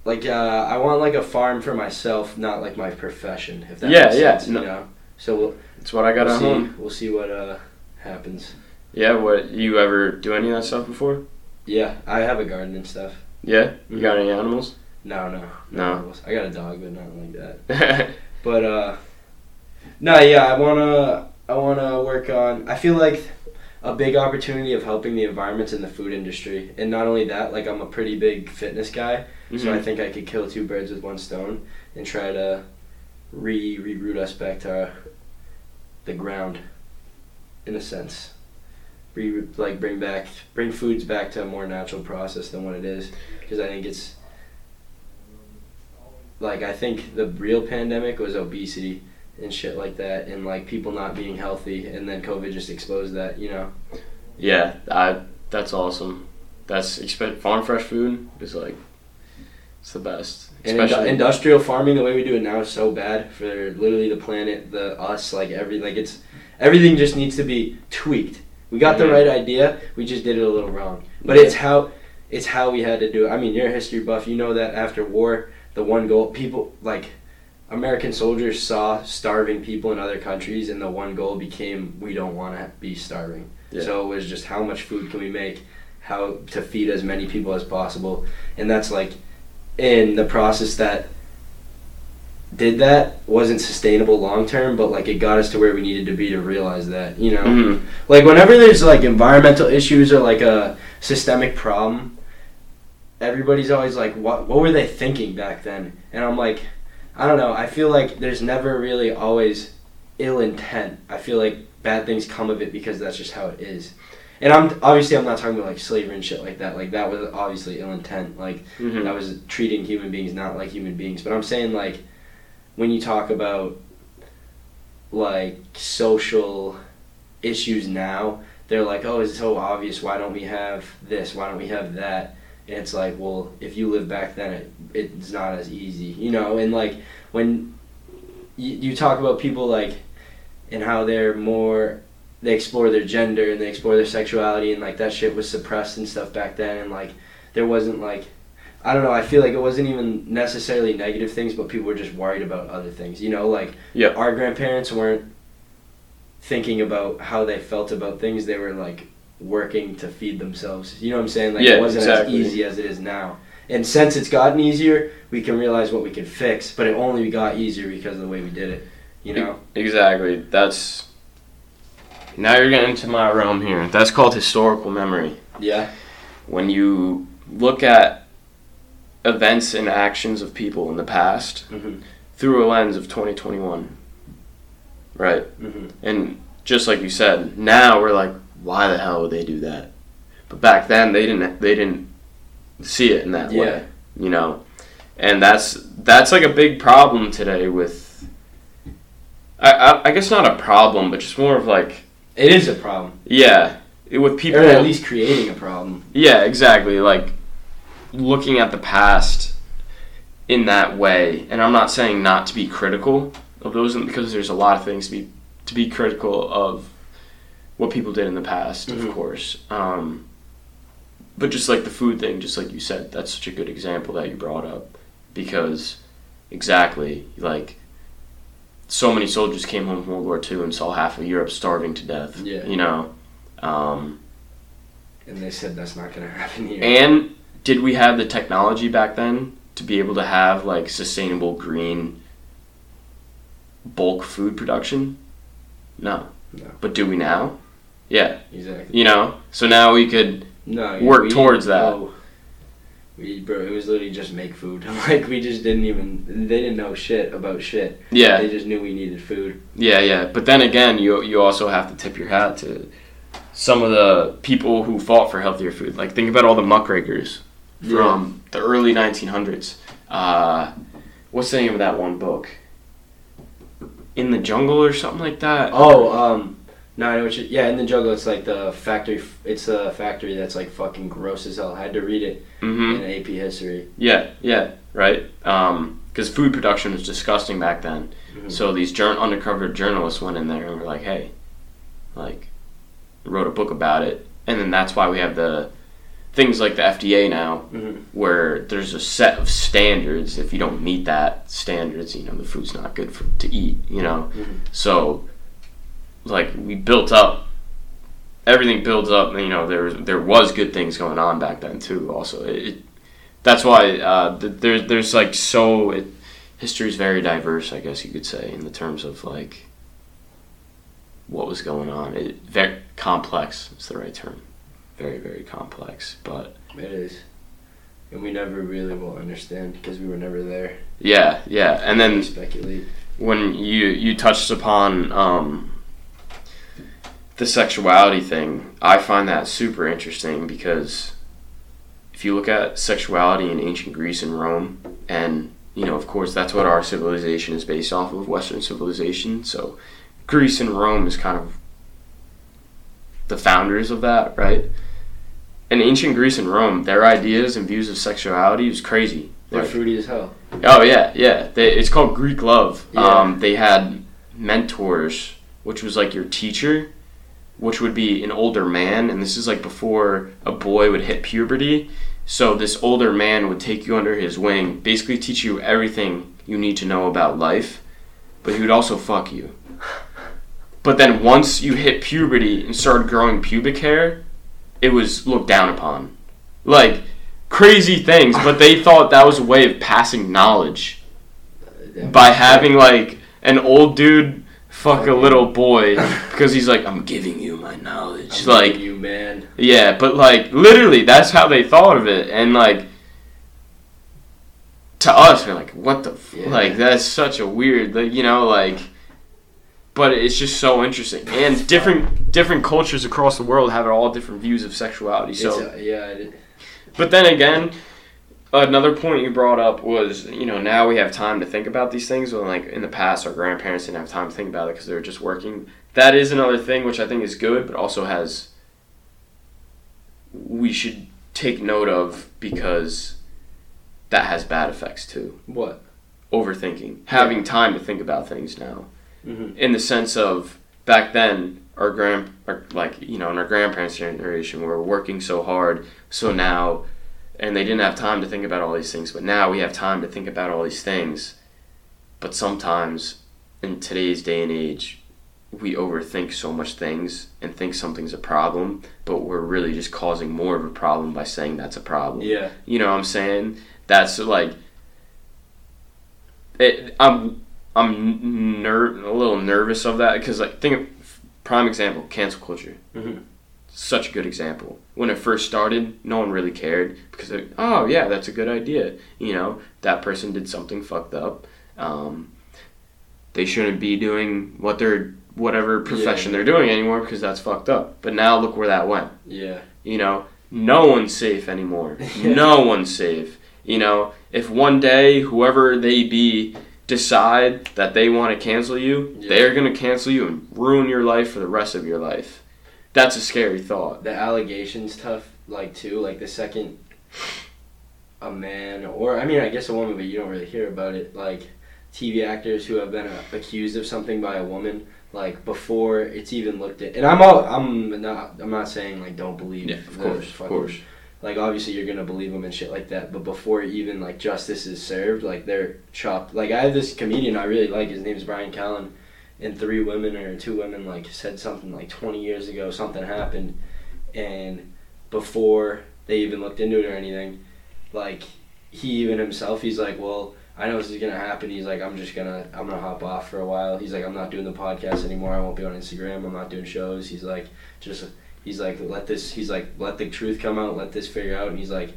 like uh, I want like a farm for myself, not like my profession. If that Yeah, makes yeah, sense, no. you know. So we'll, That's what I got we'll at see. home. We'll see what uh happens. Yeah, what you ever do any of that stuff before? Yeah, I have a garden and stuff. Yeah, you got any animals? No, no, No. I got a dog, but not like that. [LAUGHS] But uh, no, yeah, I wanna I wanna work on. I feel like a big opportunity of helping the environments in the food industry, and not only that, like I'm a pretty big fitness guy, so I Mhm. think I could kill two birds with one stone and try to re reroute us back to the ground, in a sense. Re like bring back bring foods back to a more natural process than what it is, because I think it's like I think the real pandemic was obesity and shit like that, and like people not being healthy, and then COVID just exposed that, you know. Yeah, I, that's awesome. That's expect farm fresh food is like it's the best. And Especially industrial farming, the way we do it now, is so bad for literally the planet, the us, like every like it's everything just needs to be tweaked. We got the Mhm. right idea, we just did it a little wrong. But it's how it's how we had to do it. I mean, you're a history buff, you know that after war, the one goal people like American soldiers saw starving people in other countries, and the one goal became we don't want to be starving. Yeah. So it was just how much food can we make, how to feed as many people as possible, and that's like in the process that did that wasn't sustainable long term, but like it got us to where we needed to be to realize that you know, Mhm. like whenever there's like environmental issues or like a systemic problem, everybody's always like, what what were they thinking back then? And I'm like, I don't know. I feel like there's never really always ill intent. I feel like bad things come of it because that's just how it is. And I'm obviously I'm not talking about like slavery and shit like that. Like that was obviously ill intent. Like Mhm. that was treating human beings not like human beings. But I'm saying like when you talk about like social issues now, they're like, oh, it's so obvious. Why don't we have this? Why don't we have that? And it's like, well, if you live back then, it, it's not as easy, you know. And like when you, you talk about people like and how they're more they explore their gender and they explore their sexuality and like that shit was suppressed and stuff back then and like there wasn't like I don't know, I feel like it wasn't even necessarily negative things, but people were just worried about other things. You know, like Yeah. our grandparents weren't thinking about how they felt about things, they were like working to feed themselves. You know what I'm saying? Like Yeah, it wasn't exactly. as easy as it is now. And since it's gotten easier, we can realize what we can fix, but it only got easier because of the way we did it. You know? Exactly. That's. Now you're getting into my realm here. That's called historical memory. Yeah. When you look at events and actions of people in the past Mhm. through a lens of 2021. Right. Mhm. And just like you said, now we're like, why the hell would they do that? But back then they didn't they didn't see it in that Yeah. way. You know? And that's that's like a big problem today with I, I, I guess not a problem, but just more of like It is a problem. yeah, with people or at least creating a problem. yeah, exactly. Like looking at the past in that way, and I'm not saying not to be critical of those, because there's a lot of things to be to be critical of what people did in the past, Mhm. of course. Um, but just like the food thing, just like you said, that's such a good example that you brought up, because exactly like so many soldiers came home from World War II and saw half of Europe starving to death. Yeah. you know. Um, And they said that's not going to happen here. and did we have the technology back then to be able to have like sustainable green bulk food production? No. No. But do we now? Yeah. exactly. You know? So now we could No, Work we- towards that. no. We, bro, it was literally just make food. [LAUGHS] like we just didn't even. They didn't know shit about shit. Yeah. They just knew we needed food. Yeah, yeah. But then again, you you also have to tip your hat to some of the people who fought for healthier food. Like think about all the muckrakers from the early 1900s. Uh, what's the name of that one book? In the Jungle or something like that. Oh, um, no, I know what you. Yeah, in the jungle, it's like the factory. It's a factory that's like fucking gross as hell. I had to read it hmm in AP history. Yeah, yeah, right. Because food production was disgusting back then. Mhm. So these jour- undercover journalists went in there and were like, "Hey, like, wrote a book about it." And then that's why we have the things like the FDA now, Mhm. where there's a set of standards. If you don't meet that standards, you know the food's not good for to eat. You know, Mhm. so like we built up. Everything builds up, you know there there was good things going on back then too. Also, it, it that's why uh, th- there's there's like so it, history is very diverse, I guess you could say, in the terms of like what was going on. It very complex is the right term, very very complex. But It is, and we never really will understand because we were never there. yeah, yeah, and then speculate. when you you touched upon um, the sexuality thing, I find that super interesting because if you look at sexuality in ancient Greece and Rome, and you know, of course, that's what our civilization is based off of, Western civilization. So, Greece and Rome is kind of the founders of that, right? In ancient Greece and Rome, their ideas and views of sexuality was crazy. They're Like- fruity as hell. Oh yeah, yeah. They, it's called Greek love. Yeah. Um, they had mentors, which was like your teacher, which would be an older man, and this is like before a boy would hit puberty. So this older man would take you under his wing, basically teach you everything you need to know about life, but he would also fuck you. But then once you hit puberty and started growing pubic hair, it was looked down upon. Like crazy things, but they thought that was a way of passing knowledge uh, by having like an old dude fuck a little boy [LAUGHS] because he's like, I'm giving you my knowledge. I'm like, you, man. yeah, but like literally, that's how they thought of it, and like to us, we're like, what the f-? Yeah. like that's such a weird, like, you know, like. But it's just so interesting, [LAUGHS] and different different cultures across the world have all different views of sexuality. So uh, yeah, it, but then again, another point you brought up was, you know, now we have time to think about these things. When like in the past, our grandparents didn't have time to think about it because they were just working. That is another thing which I think is good, but also has we should take note of because that has bad effects too. what? Overthinking, having time to think about things now Mm-hmm. in the sense of back then our grand our, like you know in our grandparents generation we were working so hard so now and they didn't have time to think about all these things but now we have time to think about all these things but sometimes in today's day and age we overthink so much things and think something's a problem but we're really just causing more of a problem by saying that's a problem Yeah. you know what I'm saying? That's like it, I'm I'm ner- a little nervous of that because like think of prime example cancel culture. Mhm. Such a good example. When it first started, no one really cared because oh yeah, that's a good idea. You know that person did something fucked up. Um, they shouldn't be doing what they're whatever profession Yeah. they're doing anymore because that's fucked up. But now look where that went. Yeah. You know, no one's safe anymore. [LAUGHS] Yeah. No one's safe. You know, if one day whoever they be decide that they want to cancel you, Yeah. they're going to cancel you and ruin your life for the rest of your life. That's a scary thought. The allegations tough, like too. Like the second a man, or I mean, I guess a woman, but you don't really hear about it. Like TV actors who have been uh, accused of something by a woman, like before it's even looked at. And I'm all, I'm not, I'm not saying like don't believe. Yeah, of course, of course. Like obviously you're gonna believe them and shit like that, but before even like justice is served, like they're chopped. Like I have this comedian I really like. His name's Brian Callen, and three women or two women like said something like 20 years ago something happened, and before they even looked into it or anything, like he even himself he's like, well. I know this is gonna happen. He's like, I'm just gonna, I'm gonna hop off for a while. He's like, I'm not doing the podcast anymore. I won't be on Instagram. I'm not doing shows. He's like, just he's like let this he's like let the truth come out let this figure out and he's like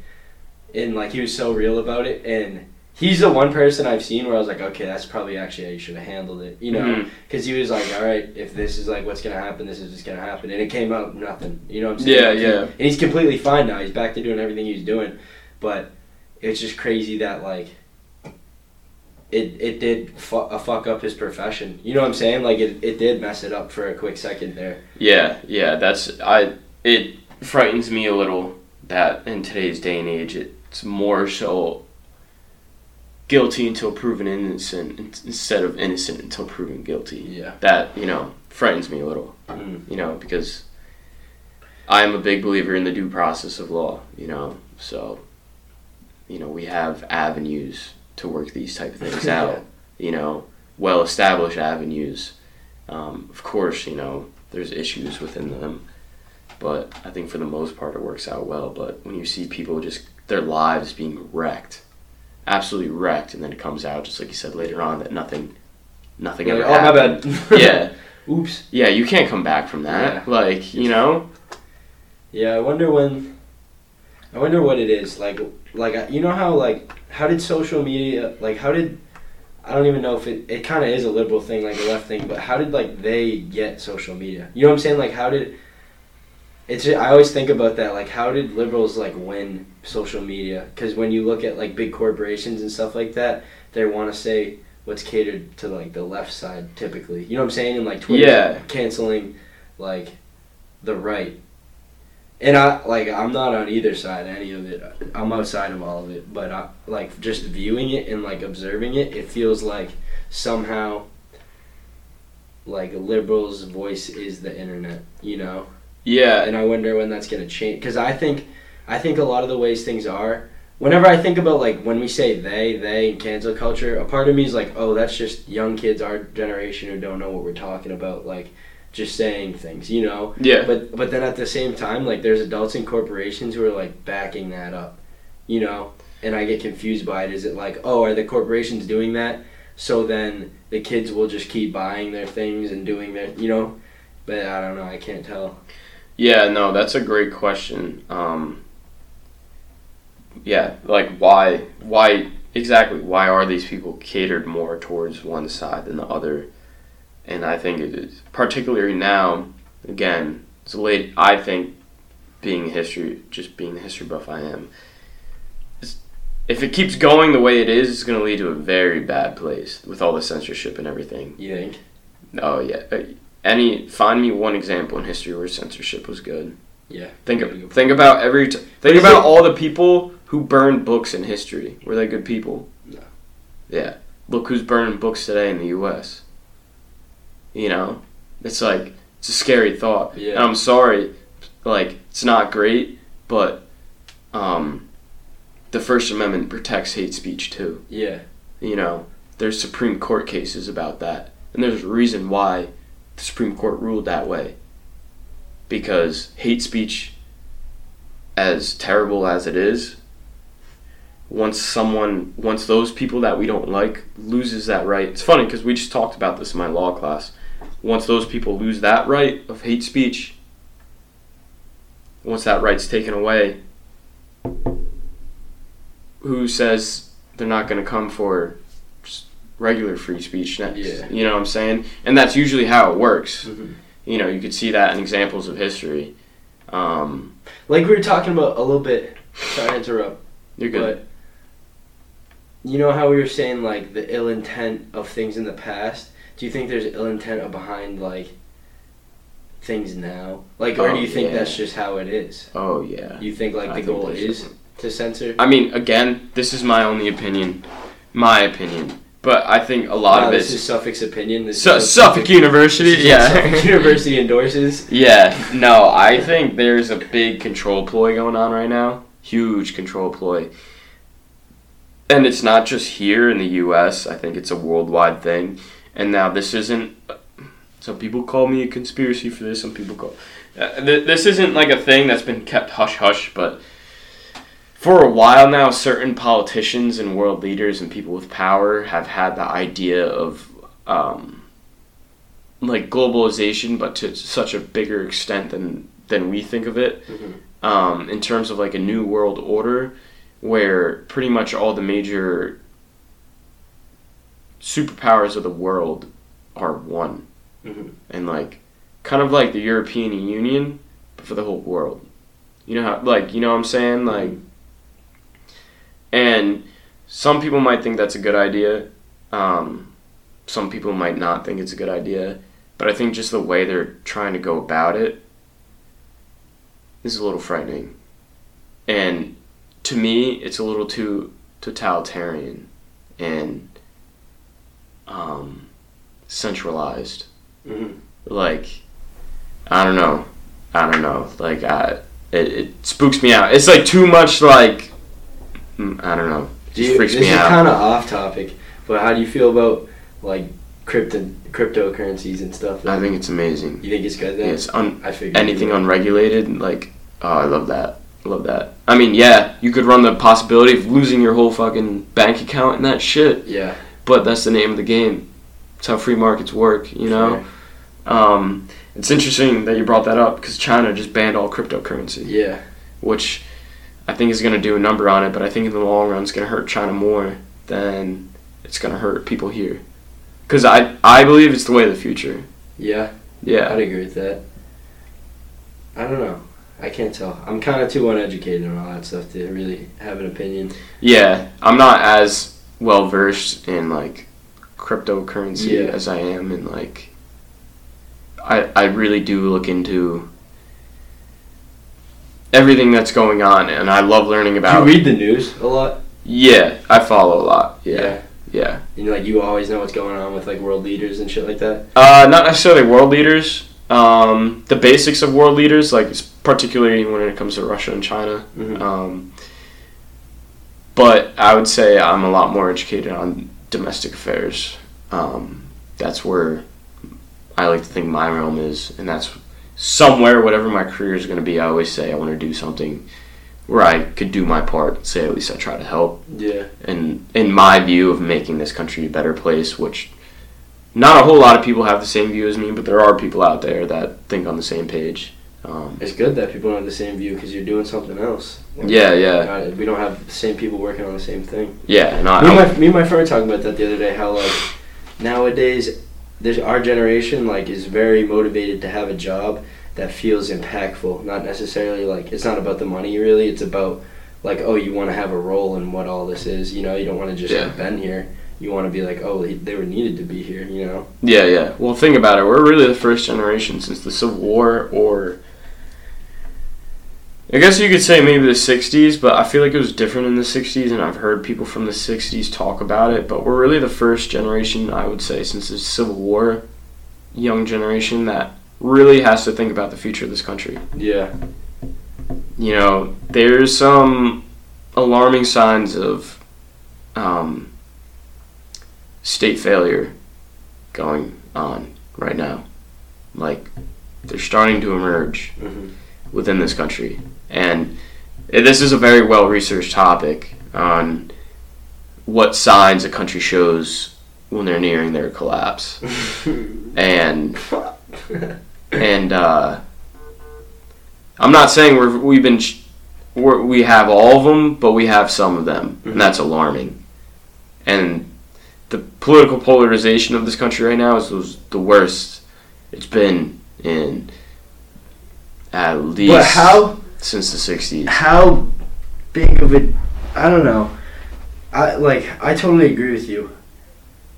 and like he was so real about it and he's the one person i've seen where i was like okay that's probably actually how you should have handled it you know because he was like all right if this is like what's gonna happen this is just gonna happen and it came out nothing you know what i'm saying Yeah, yeah. and he's completely fine now he's back to doing everything he was doing but it's just crazy that like it, it did fu- uh, fuck up his profession. You know what I'm saying? Like it, it did mess it up for a quick second there. Yeah, yeah, that's I. It frightens me a little that in today's day and age, it's more so guilty until proven innocent instead of innocent until proven guilty. Yeah. That you know frightens me a little. Mm. You know because I am a big believer in the due process of law. You know, so you know we have avenues to work these type of things [LAUGHS] out. You know, well established avenues. Um, of course, you know there's issues within them, but I think for the most part it works out well. But when you see people just their lives being wrecked, absolutely wrecked, and then it comes out just like you said later on that nothing, nothing You're ever oh my bad. [LAUGHS] yeah, [LAUGHS] Oops. yeah, you can't come back from that. Yeah. Like you know, Yeah, I wonder when. I wonder what it is like. Like uh, you know how like how did social media like how did I don't even know if it it kind of is a liberal thing like a left thing, but how did like they get social media? You know what I'm saying? Like how did it's I always think about that like how did liberals like win social media? Because when you look at like big corporations and stuff like that, they want to say what's catered to like the left side typically. You know what I'm saying? And like Twitter Yeah. canceling like the right. And I like I'm not on either side any of it. I'm outside of all of it, but I, like just viewing it and like observing it, it feels like somehow like a liberals' voice is the internet, you know. yeah, And I wonder when that's gonna change because I think I think a lot of the ways things are. Whenever I think about like when we say they, they and cancel culture, a part of me is like, oh, that's just young kids, our generation who don't know what we're talking about. Like, just saying things, you know. Yeah. But but then at the same time, like there's adults and corporations who are like backing that up, you know. And I get confused by it. Is it like, oh, are the corporations doing that? So then the kids will just keep buying their things and doing their, you know. But I don't know. I can't tell. Yeah, no, that's a great question. Um, yeah, like why, why exactly? Why are these people catered more towards one side than the other? And I think it is particularly now. Again, it's late. I think being history, just being the history buff I am. If it keeps going the way it is, it's going to lead to a very bad place with all the censorship and everything. You think? Oh yeah. Uh, Any find me one example in history where censorship was good. Yeah. Think good think about every t- think about all the people who burned books in history. Were they good people? No. Yeah. Look who's burning books today in the U.S. You know, it's like it's a scary thought. Yeah. And I'm sorry, like it's not great, but um, the First Amendment protects hate speech too. Yeah. You know, there's Supreme Court cases about that, and there's a reason why the Supreme Court ruled that way. Because hate speech, as terrible as it is, once someone, once those people that we don't like loses that right, it's funny because we just talked about this in my law class. Once those people lose that right of hate speech, once that right's taken away, who says they're not going to come for just regular free speech next? Yeah. You know what I'm saying? And that's usually how it works. Mhm. You know, you could see that in examples of history. Um, Like we were talking about a little bit. Sorry to interrupt. you're good. You know how we were saying like the ill intent of things in the past? Do you think there's ill intent behind like things now? Like or Oh, do you think yeah. that's just how it is? oh yeah. You think like I the think goal is something. to censor? I mean, again, this is my only opinion, my opinion. But I think a lot Wow, of this is Suffolk's opinion. This Su- is Suffolk University, this is yeah. Suffolk [LAUGHS] University endorses. Yeah, no, I think there's a big control ploy going on right now. Huge control ploy. And it's not just here in the US, I think it's a worldwide thing. And now this isn't. Some people call me a conspiracy for this, some people call. Uh, th- this isn't like a thing that's been kept hush hush, but for a while now, certain politicians and world leaders and people with power have had the idea of. Um, like globalization, but to such a bigger extent than than we think of it. Mhm. Um, in terms of like a new world order, where pretty much all the major superpowers of the world are one, Mhm. and like kind of like the European Union, but for the whole world. You know how like you know what I'm saying like, and some people might think that's a good idea. Um, some people might not think it's a good idea, but I think just the way they're trying to go about it is a little frightening. And to me, it's a little too totalitarian and um, centralized. Mhm. Like, I don't know. I don't know. Like, I, it, it spooks me out. It's like too much, like, mm, I don't know. It Do you, freaks this me is out. kind of off topic, but how do you feel about like crypto cryptocurrencies and stuff? I think it's amazing. you think it's good then? It's un- I figured anything unregulated, like, oh, I love that. I love that. I mean, yeah, you could run the possibility of losing your whole fucking bank account and that shit, Yeah. but that's the name of the game. It's how free markets work, you know? Um, it's interesting that you brought that up because China just banned all cryptocurrency, Yeah. which I think is going to do a number on it, but I think in the long run it's going to hurt China more than it's going to hurt people here. Because I, I believe it's the way of the future. Yeah. Yeah. I'd agree with that. I don't know. I can't tell. I'm kind of too uneducated on all that stuff to really have an opinion. Yeah, I'm not as well versed in like cryptocurrency Yeah. as I am in like I I really do look into everything that's going on and I love learning Do about you read the news a lot? Yeah, I follow a lot. Yeah. Yeah. And like you always know what's going on with like world leaders and shit like that. Uh not necessarily world leaders. Um the basics of world leaders like particularly when it comes to Russia and China. Mhm. Um, but I would say I'm a lot more educated on domestic affairs. Um, that's where I like to think my realm is, and that's somewhere, whatever my career is going to be. I always say I want to do something where I could do my part. Say at least I try to help, Yeah. and in my view of making this country a better place, which not a whole lot of people have the same view as me, but there are people out there that think on the same page. Um, It's good that people don't have the same view because you're doing something else. Like, yeah, yeah, not- we don't have the same people working on the same thing. yeah. I, me, and my, me and my friend were talking about that the other day. How like nowadays, there's our generation like is very motivated to have a job that feels impactful. Not necessarily like it's not about the money really. It's about like oh you want to have a role in what all this is. You know you don't want to just Yeah. have been here. You want to be like oh they were needed to be here. You know. Yeah, yeah. Well, think about it. We're really the first generation since the Civil War, or I guess you could say maybe the '60s, but I feel like it was different in the '60s, and I've heard people from the '60s talk about it. But we're really the first generation, I would say, since the Civil War, young generation that really has to think about the future of this country. Yeah. You know, there's some alarming signs of um, state failure going on right now. Like, they're starting to emerge hmm within this country. And this is a very well researched topic on what signs a country shows when they're nearing their collapse. [LAUGHS] And [LAUGHS] and uh, I'm not saying we're, we've been sh- we're, we have all of them, but we have some of them, Mhm. and that's alarming. And the political polarization of this country right now is was the worst it's been in at least but how since the 60s. how big of a I don't know. I like I totally agree with you.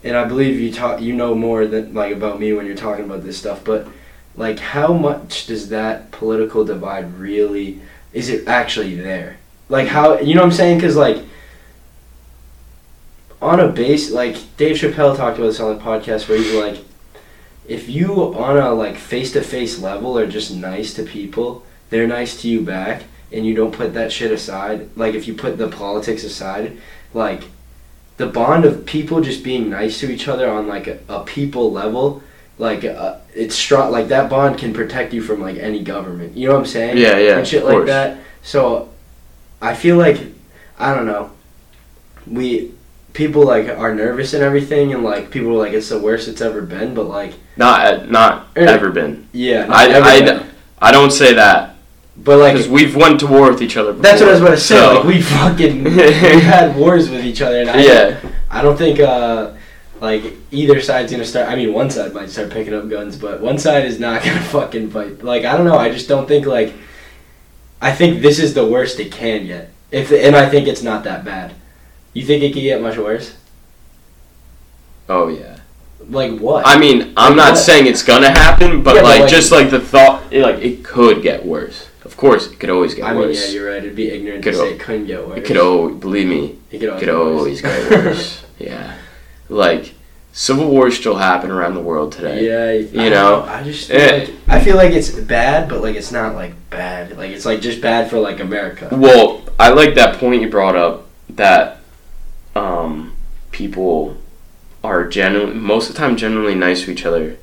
And I believe you talk you know more than like about me when you're talking about this stuff, but like how much does that political divide really is it actually there? Like how you know what I'm saying cuz like on a base like Dave Chappelle talked about this on the podcast where he's like if you on a like face to face level are just nice to people, they're nice to you back and you don't put that shit aside, like if you put the politics aside, like the bond of people just being nice to each other on like a, a people level, like uh, it's strong. Like that bond can protect you from like any government. You know what I'm saying? Yeah, yeah, and shit like that. So I feel like I don't know. We people like are nervous and everything, and like people are like it's the worst it's ever been, but like Not not Er, ever been. yeah, not I, ever I, been. I don't say that but like because we've went to war with each other. Before, That's what I was about to say. so- Like we fucking [LAUGHS] we had wars with each other, and I, yeah, I don't think uh, like either side's gonna start. I mean, one side might start picking up guns, but one side is not [LAUGHS] gonna fucking fight. Like I don't know. I just don't think like. I think this is the worst it can get. If and I think it's not that bad. You think it could get much worse? oh yeah. Like what? I mean, I'm Like not what? saying it's gonna happen, but Yeah, but like, like- just like the thought, it, like it could get worse. Of course, it could always get I mean, worse. yeah, you're right. It'd be ignorant Could to say it couldn't get worse. it could always, believe me, It could always, could always get worse. [LAUGHS] yeah, like civil wars still happen around the world today. Yeah, You don't know? I just feel Eh. like I feel like it's bad, but like it's not like bad. Like it's like just bad for like America. Well, I like that point you brought up that um, people are genuinely most of the time genuinely nice to each other,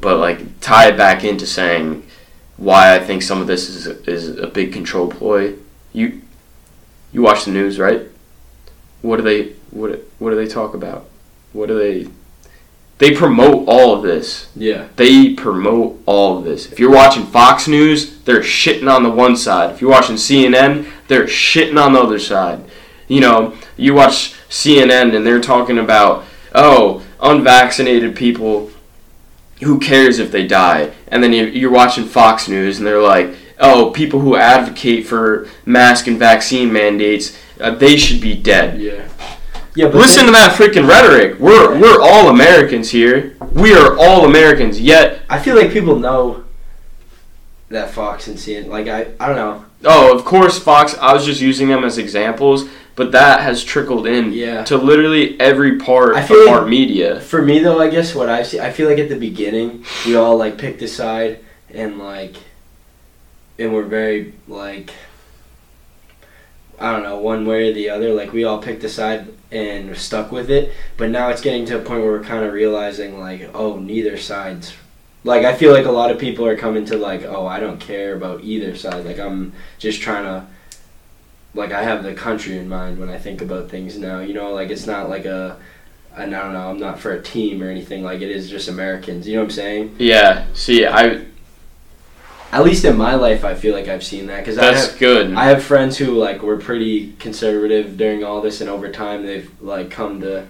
but like tie it back into saying why I think some of this is is a big control ploy. You you watch the news, right? What do they what what do they talk about? What do they they promote all of this Yeah. they promote all of this. If you're watching Fox News, they're shitting on the one side. If you're watching CNN, they're shitting on the other side. You know, you watch CNN and they're talking about, oh, unvaccinated people, who cares if they die? And then you- you're watching Fox News and they're like, oh, people who advocate for mask and vaccine mandates, uh, they should be dead. Yeah. Yeah, but Listen to that freaking rhetoric. We're we're all Americans here. We are all Americans. Yet I feel like people know that Fox and CNN. Like I, I don't know. Oh, of course, Fox. I was just using them as examples, but that has trickled in Yeah. to literally every part I feel of like- our media. For me though, I guess what I see, I feel like at the beginning we all like picked a side and like, and we're very like, I don't know, one way or the other. Like we all picked a side and stuck with it. But now it's getting to a point where we're kind of realizing like, oh, neither side's Like I feel like a lot of people are coming to like, oh, I don't care about either side. Like I'm just trying to like I have the country in mind when I think about things now. You know, like it's not like a I don't know, I'm not for a team or anything. Like it is just Americans. You know what I'm saying? Yeah. See, I At least in my life, I feel like I've seen that because I that's have good. I have friends who like were pretty conservative during all this, and over time they've like come to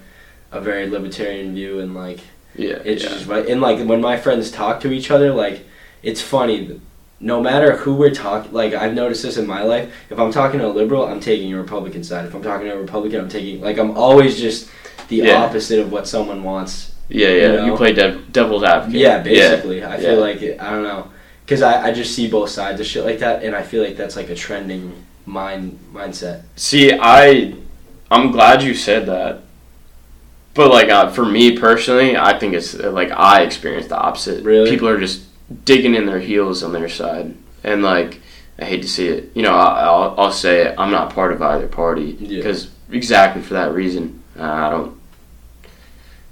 a very libertarian view, and like yeah. it's yeah. just and like when my friends talk to each other, like it's funny. No matter who we're talking, like I've noticed this in my life. If I'm talking to a liberal, I'm taking a Republican side. If I'm talking to a Republican, I'm taking like I'm always just the Yeah. opposite of what someone wants. yeah, yeah. you You, play dev- devil's advocate. Yeah, basically. I feel yeah. like it, I don't know, because I, I just see both sides of shit like that, and I feel like that's like a trending mind mindset. See, I, I'm glad you said that. But like uh, for me personally, I think it's like I experienced the opposite. Really? people are just digging in their heels on their side, and like I hate to see it. You know, I, I'll I'll say it. I'm not part of either party Yeah. because exactly for that reason. Uh, I don't.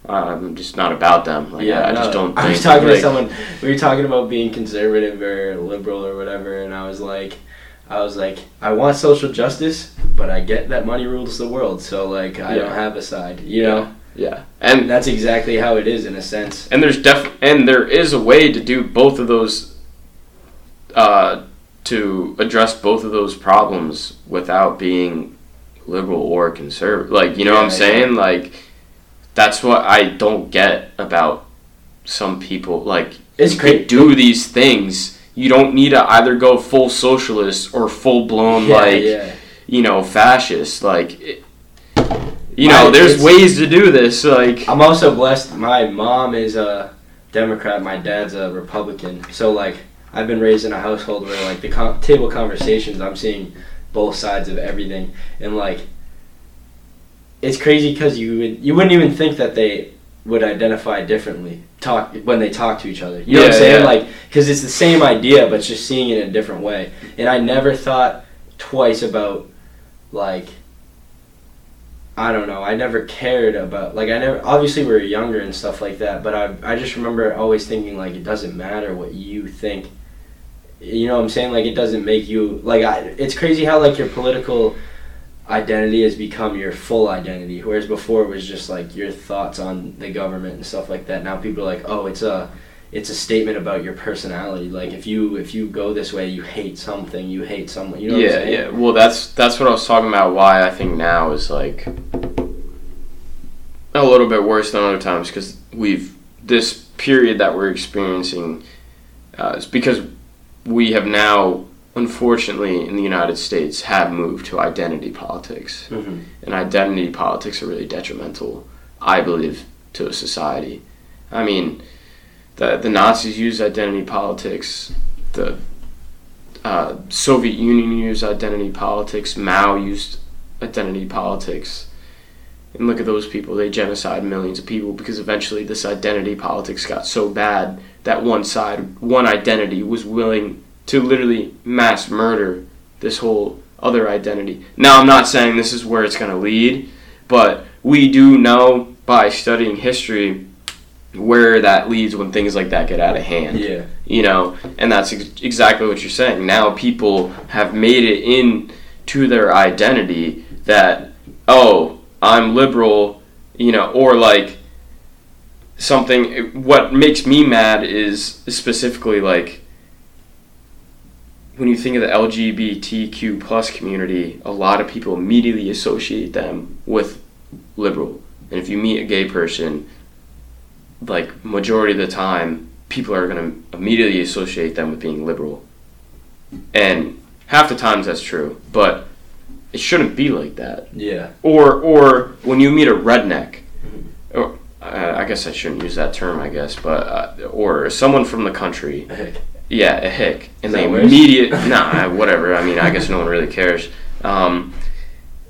I'm just not about them. Like, I, I just don't. I was talking like, to someone. We were talking about being conservative or liberal or whatever, and I was like, I was like, I want social justice, but I get that money rules the world, so like I Yeah. don't have a side, you know. Yeah, and that's exactly how it is in a sense. and there's def and there is a way to do both of those uh, to address both of those problems without being liberal or conservative like you know what i'm Yeah, saying? Like that's what i don't get about some people like It's you do these things. You don't need to either go full socialist or full blown yeah, like yeah. you know fascist. Like it, you My- know there's ways to do this like I'm also blessed. My mom is a Democrat. My dad's a Republican. So like, I've been raised in a household where like the com- table conversations, I'm seeing both sides of everything, and like, it's crazy because you would you wouldn't even think that they would identify differently talk when they talk to each other. You know what I'm saying? yeah. Like, because it's the same idea, but just seeing it in a different way. And I never thought twice about like I don't know. I never cared about like I never. Obviously, we were younger and stuff like that, but I I just remember always thinking like it doesn't matter what you think. You know what I'm saying? Like it doesn't make you like. I, it's crazy how like your political identity has become your full identity, whereas before it was just like your thoughts on the government and stuff like that. Now people are like, oh, it's a it's a statement about your personality. Like if you if you go this way, you hate something, you hate someone. You know what I'm yeah, yeah. Well, that's that's what I was talking about. Why I think now is like a little bit worse than other times because we've this period that we're experiencing uh, is because we have now, unfortunately, in the United States, have moved to identity politics, hmm and identity politics are really detrimental, I believe, to a society. I mean, the the Nazis used identity politics. The uh, Soviet Union used identity politics. Mao used identity politics. And look at those people. They genocide millions of people because eventually this identity politics got so bad that one side, one identity, was willing to literally mass murder this whole other identity. Now, I'm not saying this is where it's going to lead, but we do know by studying history where that leads when things like that get out of hand. Yeah. you know and that's ex- exactly what you're saying. Now people have made it in to their identity that oh i'm liberal you know or like something what makes me mad is specifically like when you think of the lgbtq plus community a lot of people immediately associate them with liberal. And if you meet a gay person like majority of the time people are going to immediately associate them with being liberal and half the times that's true but it shouldn't be like that Yeah. or or when you meet a redneck or uh, I guess I shouldn't use that term I guess but uh, or someone from the country Heck. yeah a hick and Is they that worse? immediate [LAUGHS] nah whatever I mean I guess no one really cares um,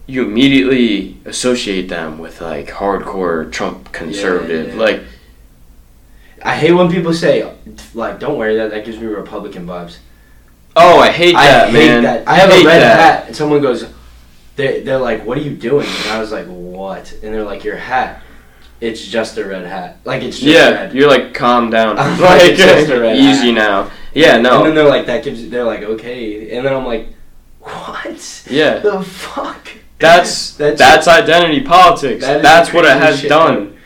you immediately associate them with like hardcore Trump conservative yeah. like I hate when people say, like, don't wear that. That gives me Republican vibes. Oh, I hate that, I hate man. that. I have a red that. hat, and someone goes, they they're like, "What are you doing?" And I was like, "What?" And they're like, "Your hat." it's just a red hat. Like it's just yeah, red. you're like calm down, I'm [LAUGHS] like [LAUGHS] like, it's just a red [LAUGHS] easy hat. now. Yeah, no. And then they're like that gives. They're like okay, and then I'm like, what? yeah. The fuck. That's That's- that's, identity politics. That That's what it has shit done.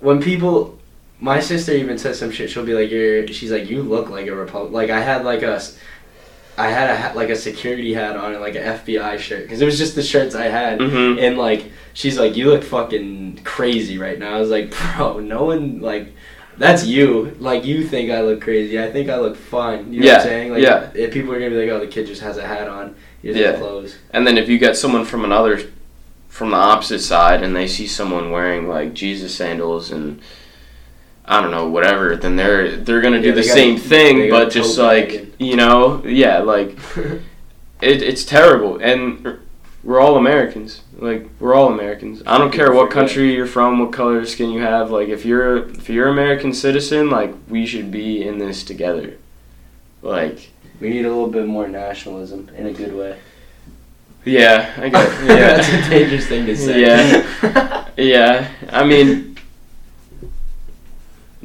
When people, my sister even says some shit. She'll be like, "You're." She's like, "You look like a Republic." Like I had like a, I had a like a security hat on and like an FBI shirt because it was just the shirts I had. hmm And like she's like, "You look fucking crazy right now." I was like, [LAUGHS] "Bro, no one like." That's you. Like you think I look crazy. I think I look fine. You know what Yeah, I'm saying? Like yeah. if people are gonna be like, "Oh, the kid just has a hat on. He doesn't Yeah. clothes." And then if you get someone from another, from the opposite side, and they see someone wearing like Jesus sandals and I don't know whatever, then they're they're gonna do Yeah, the same thing, but just like you know, yeah, like [LAUGHS] it, it's terrible, and we're all Americans. Like we're all Americans. I don't care what country you're from, what color of skin you have. Like if you're if you're American citizen, like we should be in this together. Like we need a little bit more nationalism in a good way. yeah, I get [LAUGHS] That's a dangerous thing to say. Yeah. [LAUGHS] Yeah, I mean,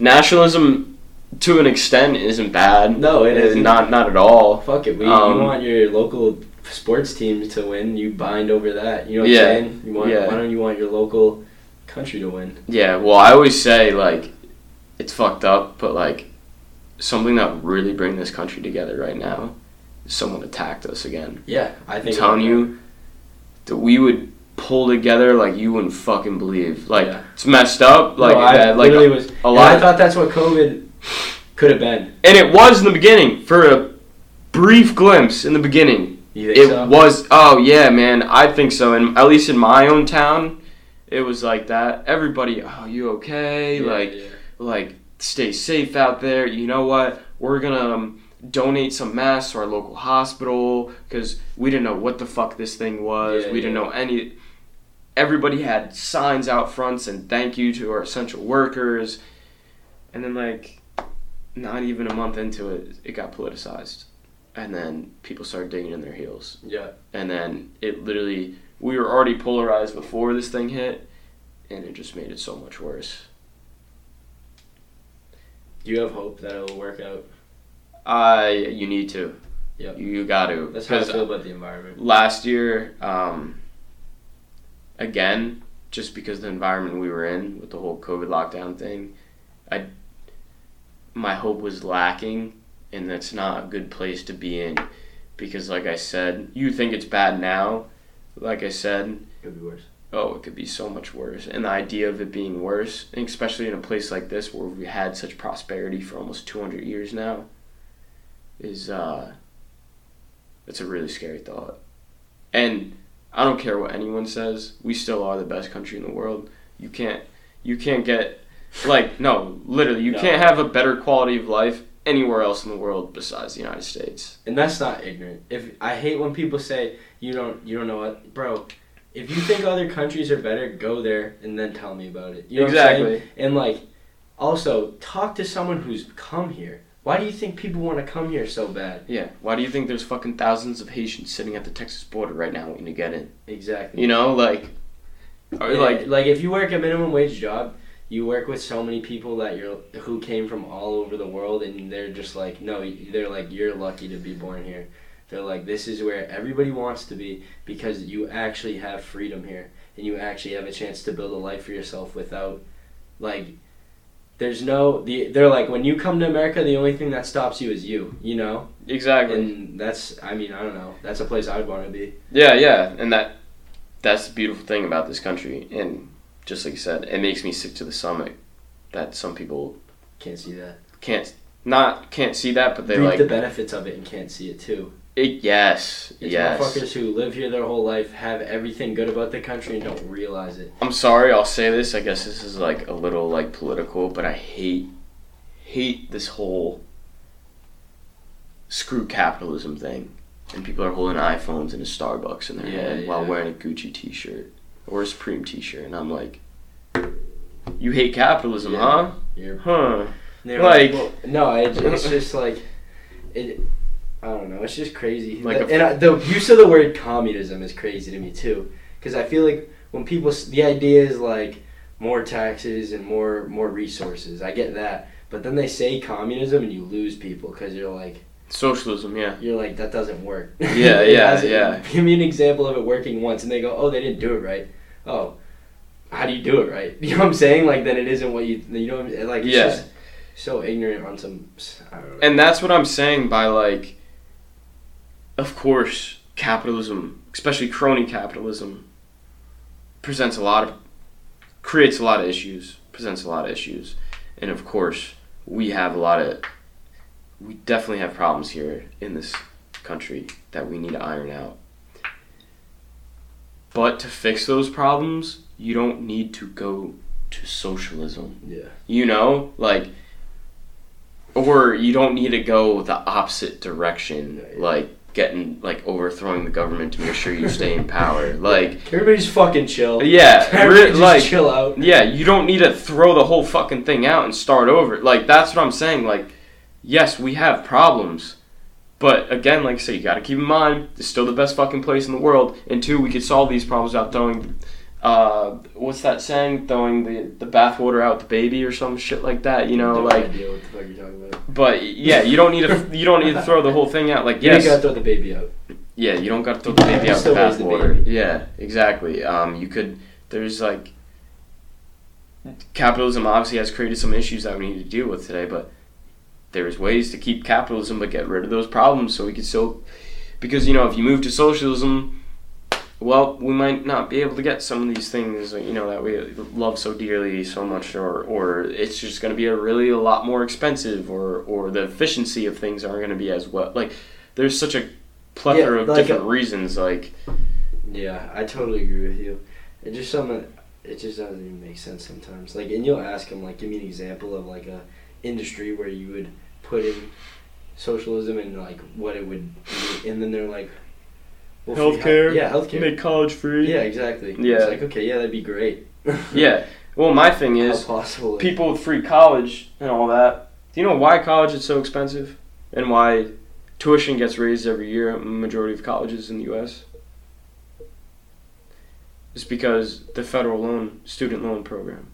nationalism to an extent isn't bad. No, it isn't. Not not at all. Fuck it. We, Um, you want your local sports teams to win, you bind over that. You know what Yeah, I'm saying? You want, yeah. Why don't you want your local country to win? Yeah, well, I always say like it's fucked up, but like something that really bring this country together right now is someone attacked us again. Yeah, I think I'm telling you that we would pull together like you wouldn't fucking believe. Like Yeah. it's messed up. Like no, I like literally was. a lot. I thought that's what COVID could have been. and it was in the beginning for a brief glimpse in the beginning. It so? was. Oh yeah, man. I think so. And at least in my own town, it was like that. Everybody, oh, you okay? Yeah, like, yeah. like, stay safe out there. You know what? We're gonna um, donate some masks to our local hospital because we didn't know what the fuck this thing was. Yeah, we didn't know any. Everybody had signs out fronts and thank you to our essential workers, and then like, not even a month into it, it got politicized, and then people started digging in their heels yeah. and then it literally we were already polarized before this thing hit and it just made it so much worse Do you have hope that it'll work out? i you need to Yep. you, you got to That's how I feel about the environment. last year um again just because the environment we were in with the whole covid lockdown thing i my hope was lacking and that's not a good place to be in because like i said you think it's bad now like i said It could be worse. oh, it could be so much worse. And the idea of it being worse, and especially in a place like this where we had such prosperity for almost 200 years now, is uh, it's a really scary thought. And I don't care what anyone says, we still are the best country in the world. You can't, you can't get, like, no, literally, you No. can't have a better quality of life anywhere else in the world besides the United States. And that's not ignorant. If I hate when people say you don't you don't know what, bro. If you think other countries are better, go there and then tell me about it. You know exactly. And like, also talk to someone who's come here. Why do you think people want to come here so bad? Yeah. Why do you think there's fucking thousands of Haitians sitting at the Texas border right now waiting to get in? Exactly. You know, like, Yeah, like, like if you work a minimum wage job, you work with so many people that you're who came from all over the world, and they're just like, no, they're like, you're lucky to be born here. They're like, this is where everybody wants to be because you actually have freedom here, and you actually have a chance to build a life for yourself without, like, there's no the. They're like, when you come to America, the only thing that stops you is you. You know, exactly. and that's, I mean, I don't know. That's a place I'd want to be. yeah, yeah, and that that's the beautiful thing about this country. And just like you said, it makes me sick to the stomach that some people Can't see that. can't not can't see that, but they Reap like the benefits of it and can't see it too. It. Yes, It's yes. motherfuckers who live here their whole life, have everything good about the country, and don't realize it. I'm sorry, I'll say this. I guess this is like a little like political, but I hate hate this whole screw capitalism thing. And people are holding iPhones and a Starbucks in their Yeah, hand while wearing a Gucci t-shirt or a Supreme t-shirt and I'm like you hate capitalism, Yeah. You're, huh? Huh. Like- well, no, it, it's just like, it. I don't know. It's just crazy. Like and I, the use of the word communism is crazy to me too, because I feel like when people, the idea is like more taxes and more more resources. I get that, but then they say communism and you lose people because you're like Socialism, yeah. you're like that doesn't work. Yeah, yeah, [LAUGHS] yeah. Give me an example of it working once, and they go, oh, they didn't do it right. Oh, how do you do it right? [LAUGHS] You know what I'm saying? Like then it isn't what you you know like it's Yeah. just so ignorant on some. I don't know. And that's what I'm saying by like, of course, capitalism, especially crony capitalism, presents a lot of, creates a lot of issues, presents a lot of issues, and of course, we have a lot of, we definitely have problems here in this country that we need to iron out. But to fix those problems, you don't need to go to socialism yeah. you know like or you don't need to go the opposite direction Yeah, yeah. like getting like overthrowing the government to make sure you stay in power. [LAUGHS] Like Everybody's fucking chill. yeah [LAUGHS] Everybody re- just like chill out. yeah you don't need to throw the whole fucking thing out and start over. Like that's what i'm saying. Like yes we have problems. But again like i say you got to keep in mind it's still the best fucking place in the world. And two we could solve these problems without throwing uh, what's that saying? Throwing the, the bathwater out with the baby or some shit like that. You know, No like idea what the fuck you're talking about. but yeah, you don't need to [LAUGHS] you don't need to throw the whole thing out. Like You ain't yes, gotta throw the baby out. yeah, you don't got to throw the baby out with the bathwater. Yeah, exactly. Um, you could. There's like capitalism obviously has created some issues that we need to deal with today, but there's ways to keep capitalism but get rid of those problems so we can still because you know if you move to socialism well we might not be able to get some of these things you know that we love so dearly so much or or it's just going to be a really a lot more expensive or or the efficiency of things aren't going to be as well like there's such a plethora Yeah, of like different a- reasons like Yeah, I totally agree with you. It just something. It just doesn't even make sense sometimes. Like, and you'll ask them, like, give me an example of like a industry where you would put in socialism and like what it would, be, and then they're like, well, free Healthcare, hel- Yeah, healthcare. make college free yeah, exactly. Yeah. It's like okay, yeah, that'd be great. [LAUGHS] yeah well my thing is possible? people with free college and all that. Do you know why college is so expensive and why tuition gets raised every year at majority of colleges in the U.S.? It's because the federal loan student loan program.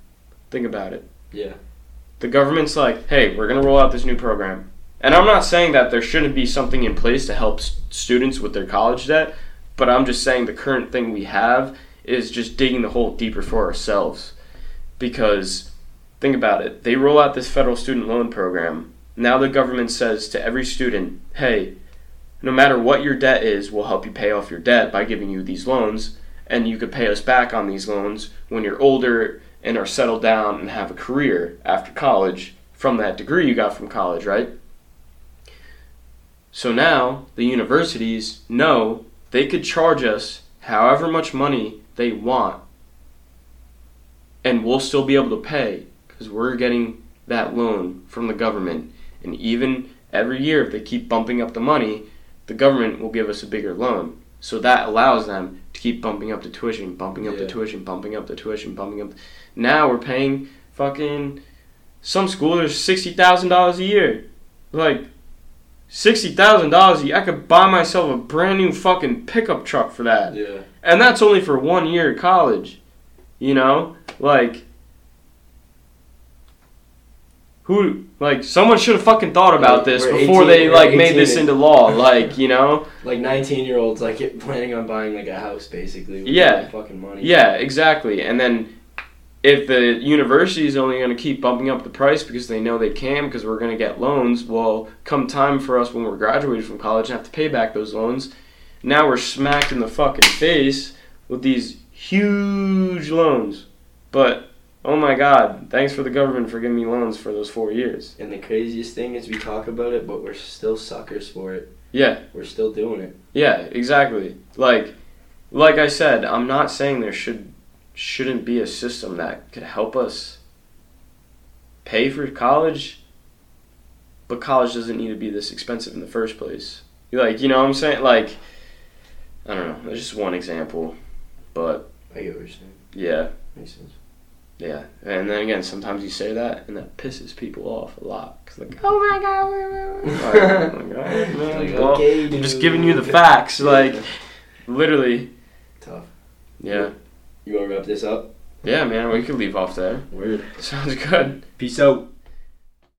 Think about it. Yeah. The government's like, "Hey, we're gonna roll out this new program," and I'm not saying that there shouldn't be something in place to help students with their college debt, but I'm just saying the current thing we have is just digging the hole deeper for ourselves. Because think about it they roll out this federal student loan program. Now the government says to every student hey no matter what your debt is we'll help you pay off your debt by giving you these loans and you could pay us back on these loans when you're older and are settled down and have a career after college from that degree you got from college right so now the universities know they could charge us however much money they want and we'll still be able to pay because we're getting that loan from the government. And even every year, if they keep bumping up the money, the government will give us a bigger loan. So that allows them to keep bumping up the tuition, bumping up the tuition, bumping up the tuition, bumping up. Now we're paying fucking some schools are sixty thousand dollars a year. Like sixty thousand dollars a year, I could buy myself a brand new fucking pickup truck for that. Yeah. And that's only for one year of college. You know? Like who like someone should have fucking thought about this before 18 they like made this into law. Like, you know? [LAUGHS] Like 19 year olds, like [LAUGHS] planning on buying like a house basically. With Yeah. Fucking money. Yeah, exactly. And then if the university is only going to keep bumping up the price because they know they can because we're going to get loans, well, come time for us when we're graduated from college and have to pay back those loans, now we're smacked in the fucking face with these huge loans. But oh my god, thanks for the government for giving me loans for those 4 years. And the craziest thing is we talk about it, but we're still suckers for it. Yeah. We're still doing it. Yeah, exactly. Like like I said, I'm not saying there should shouldn't be a system that could help us pay for college, but college doesn't need to be this expensive in the first place. Like, you know what I'm saying? Like I don't know, that's just one example. But I get what you're saying. yeah, Makes sense. yeah. And then again, sometimes you say that and that pisses people off a lot. Cause like, oh my god, like, oh my god, [LAUGHS] man. Well, okay, I'm just giving you the facts. Like, literally, Tough. yeah. You want to wrap this up? Yeah, man, we could leave off there. Weird. [LAUGHS] Sounds good. Peace out.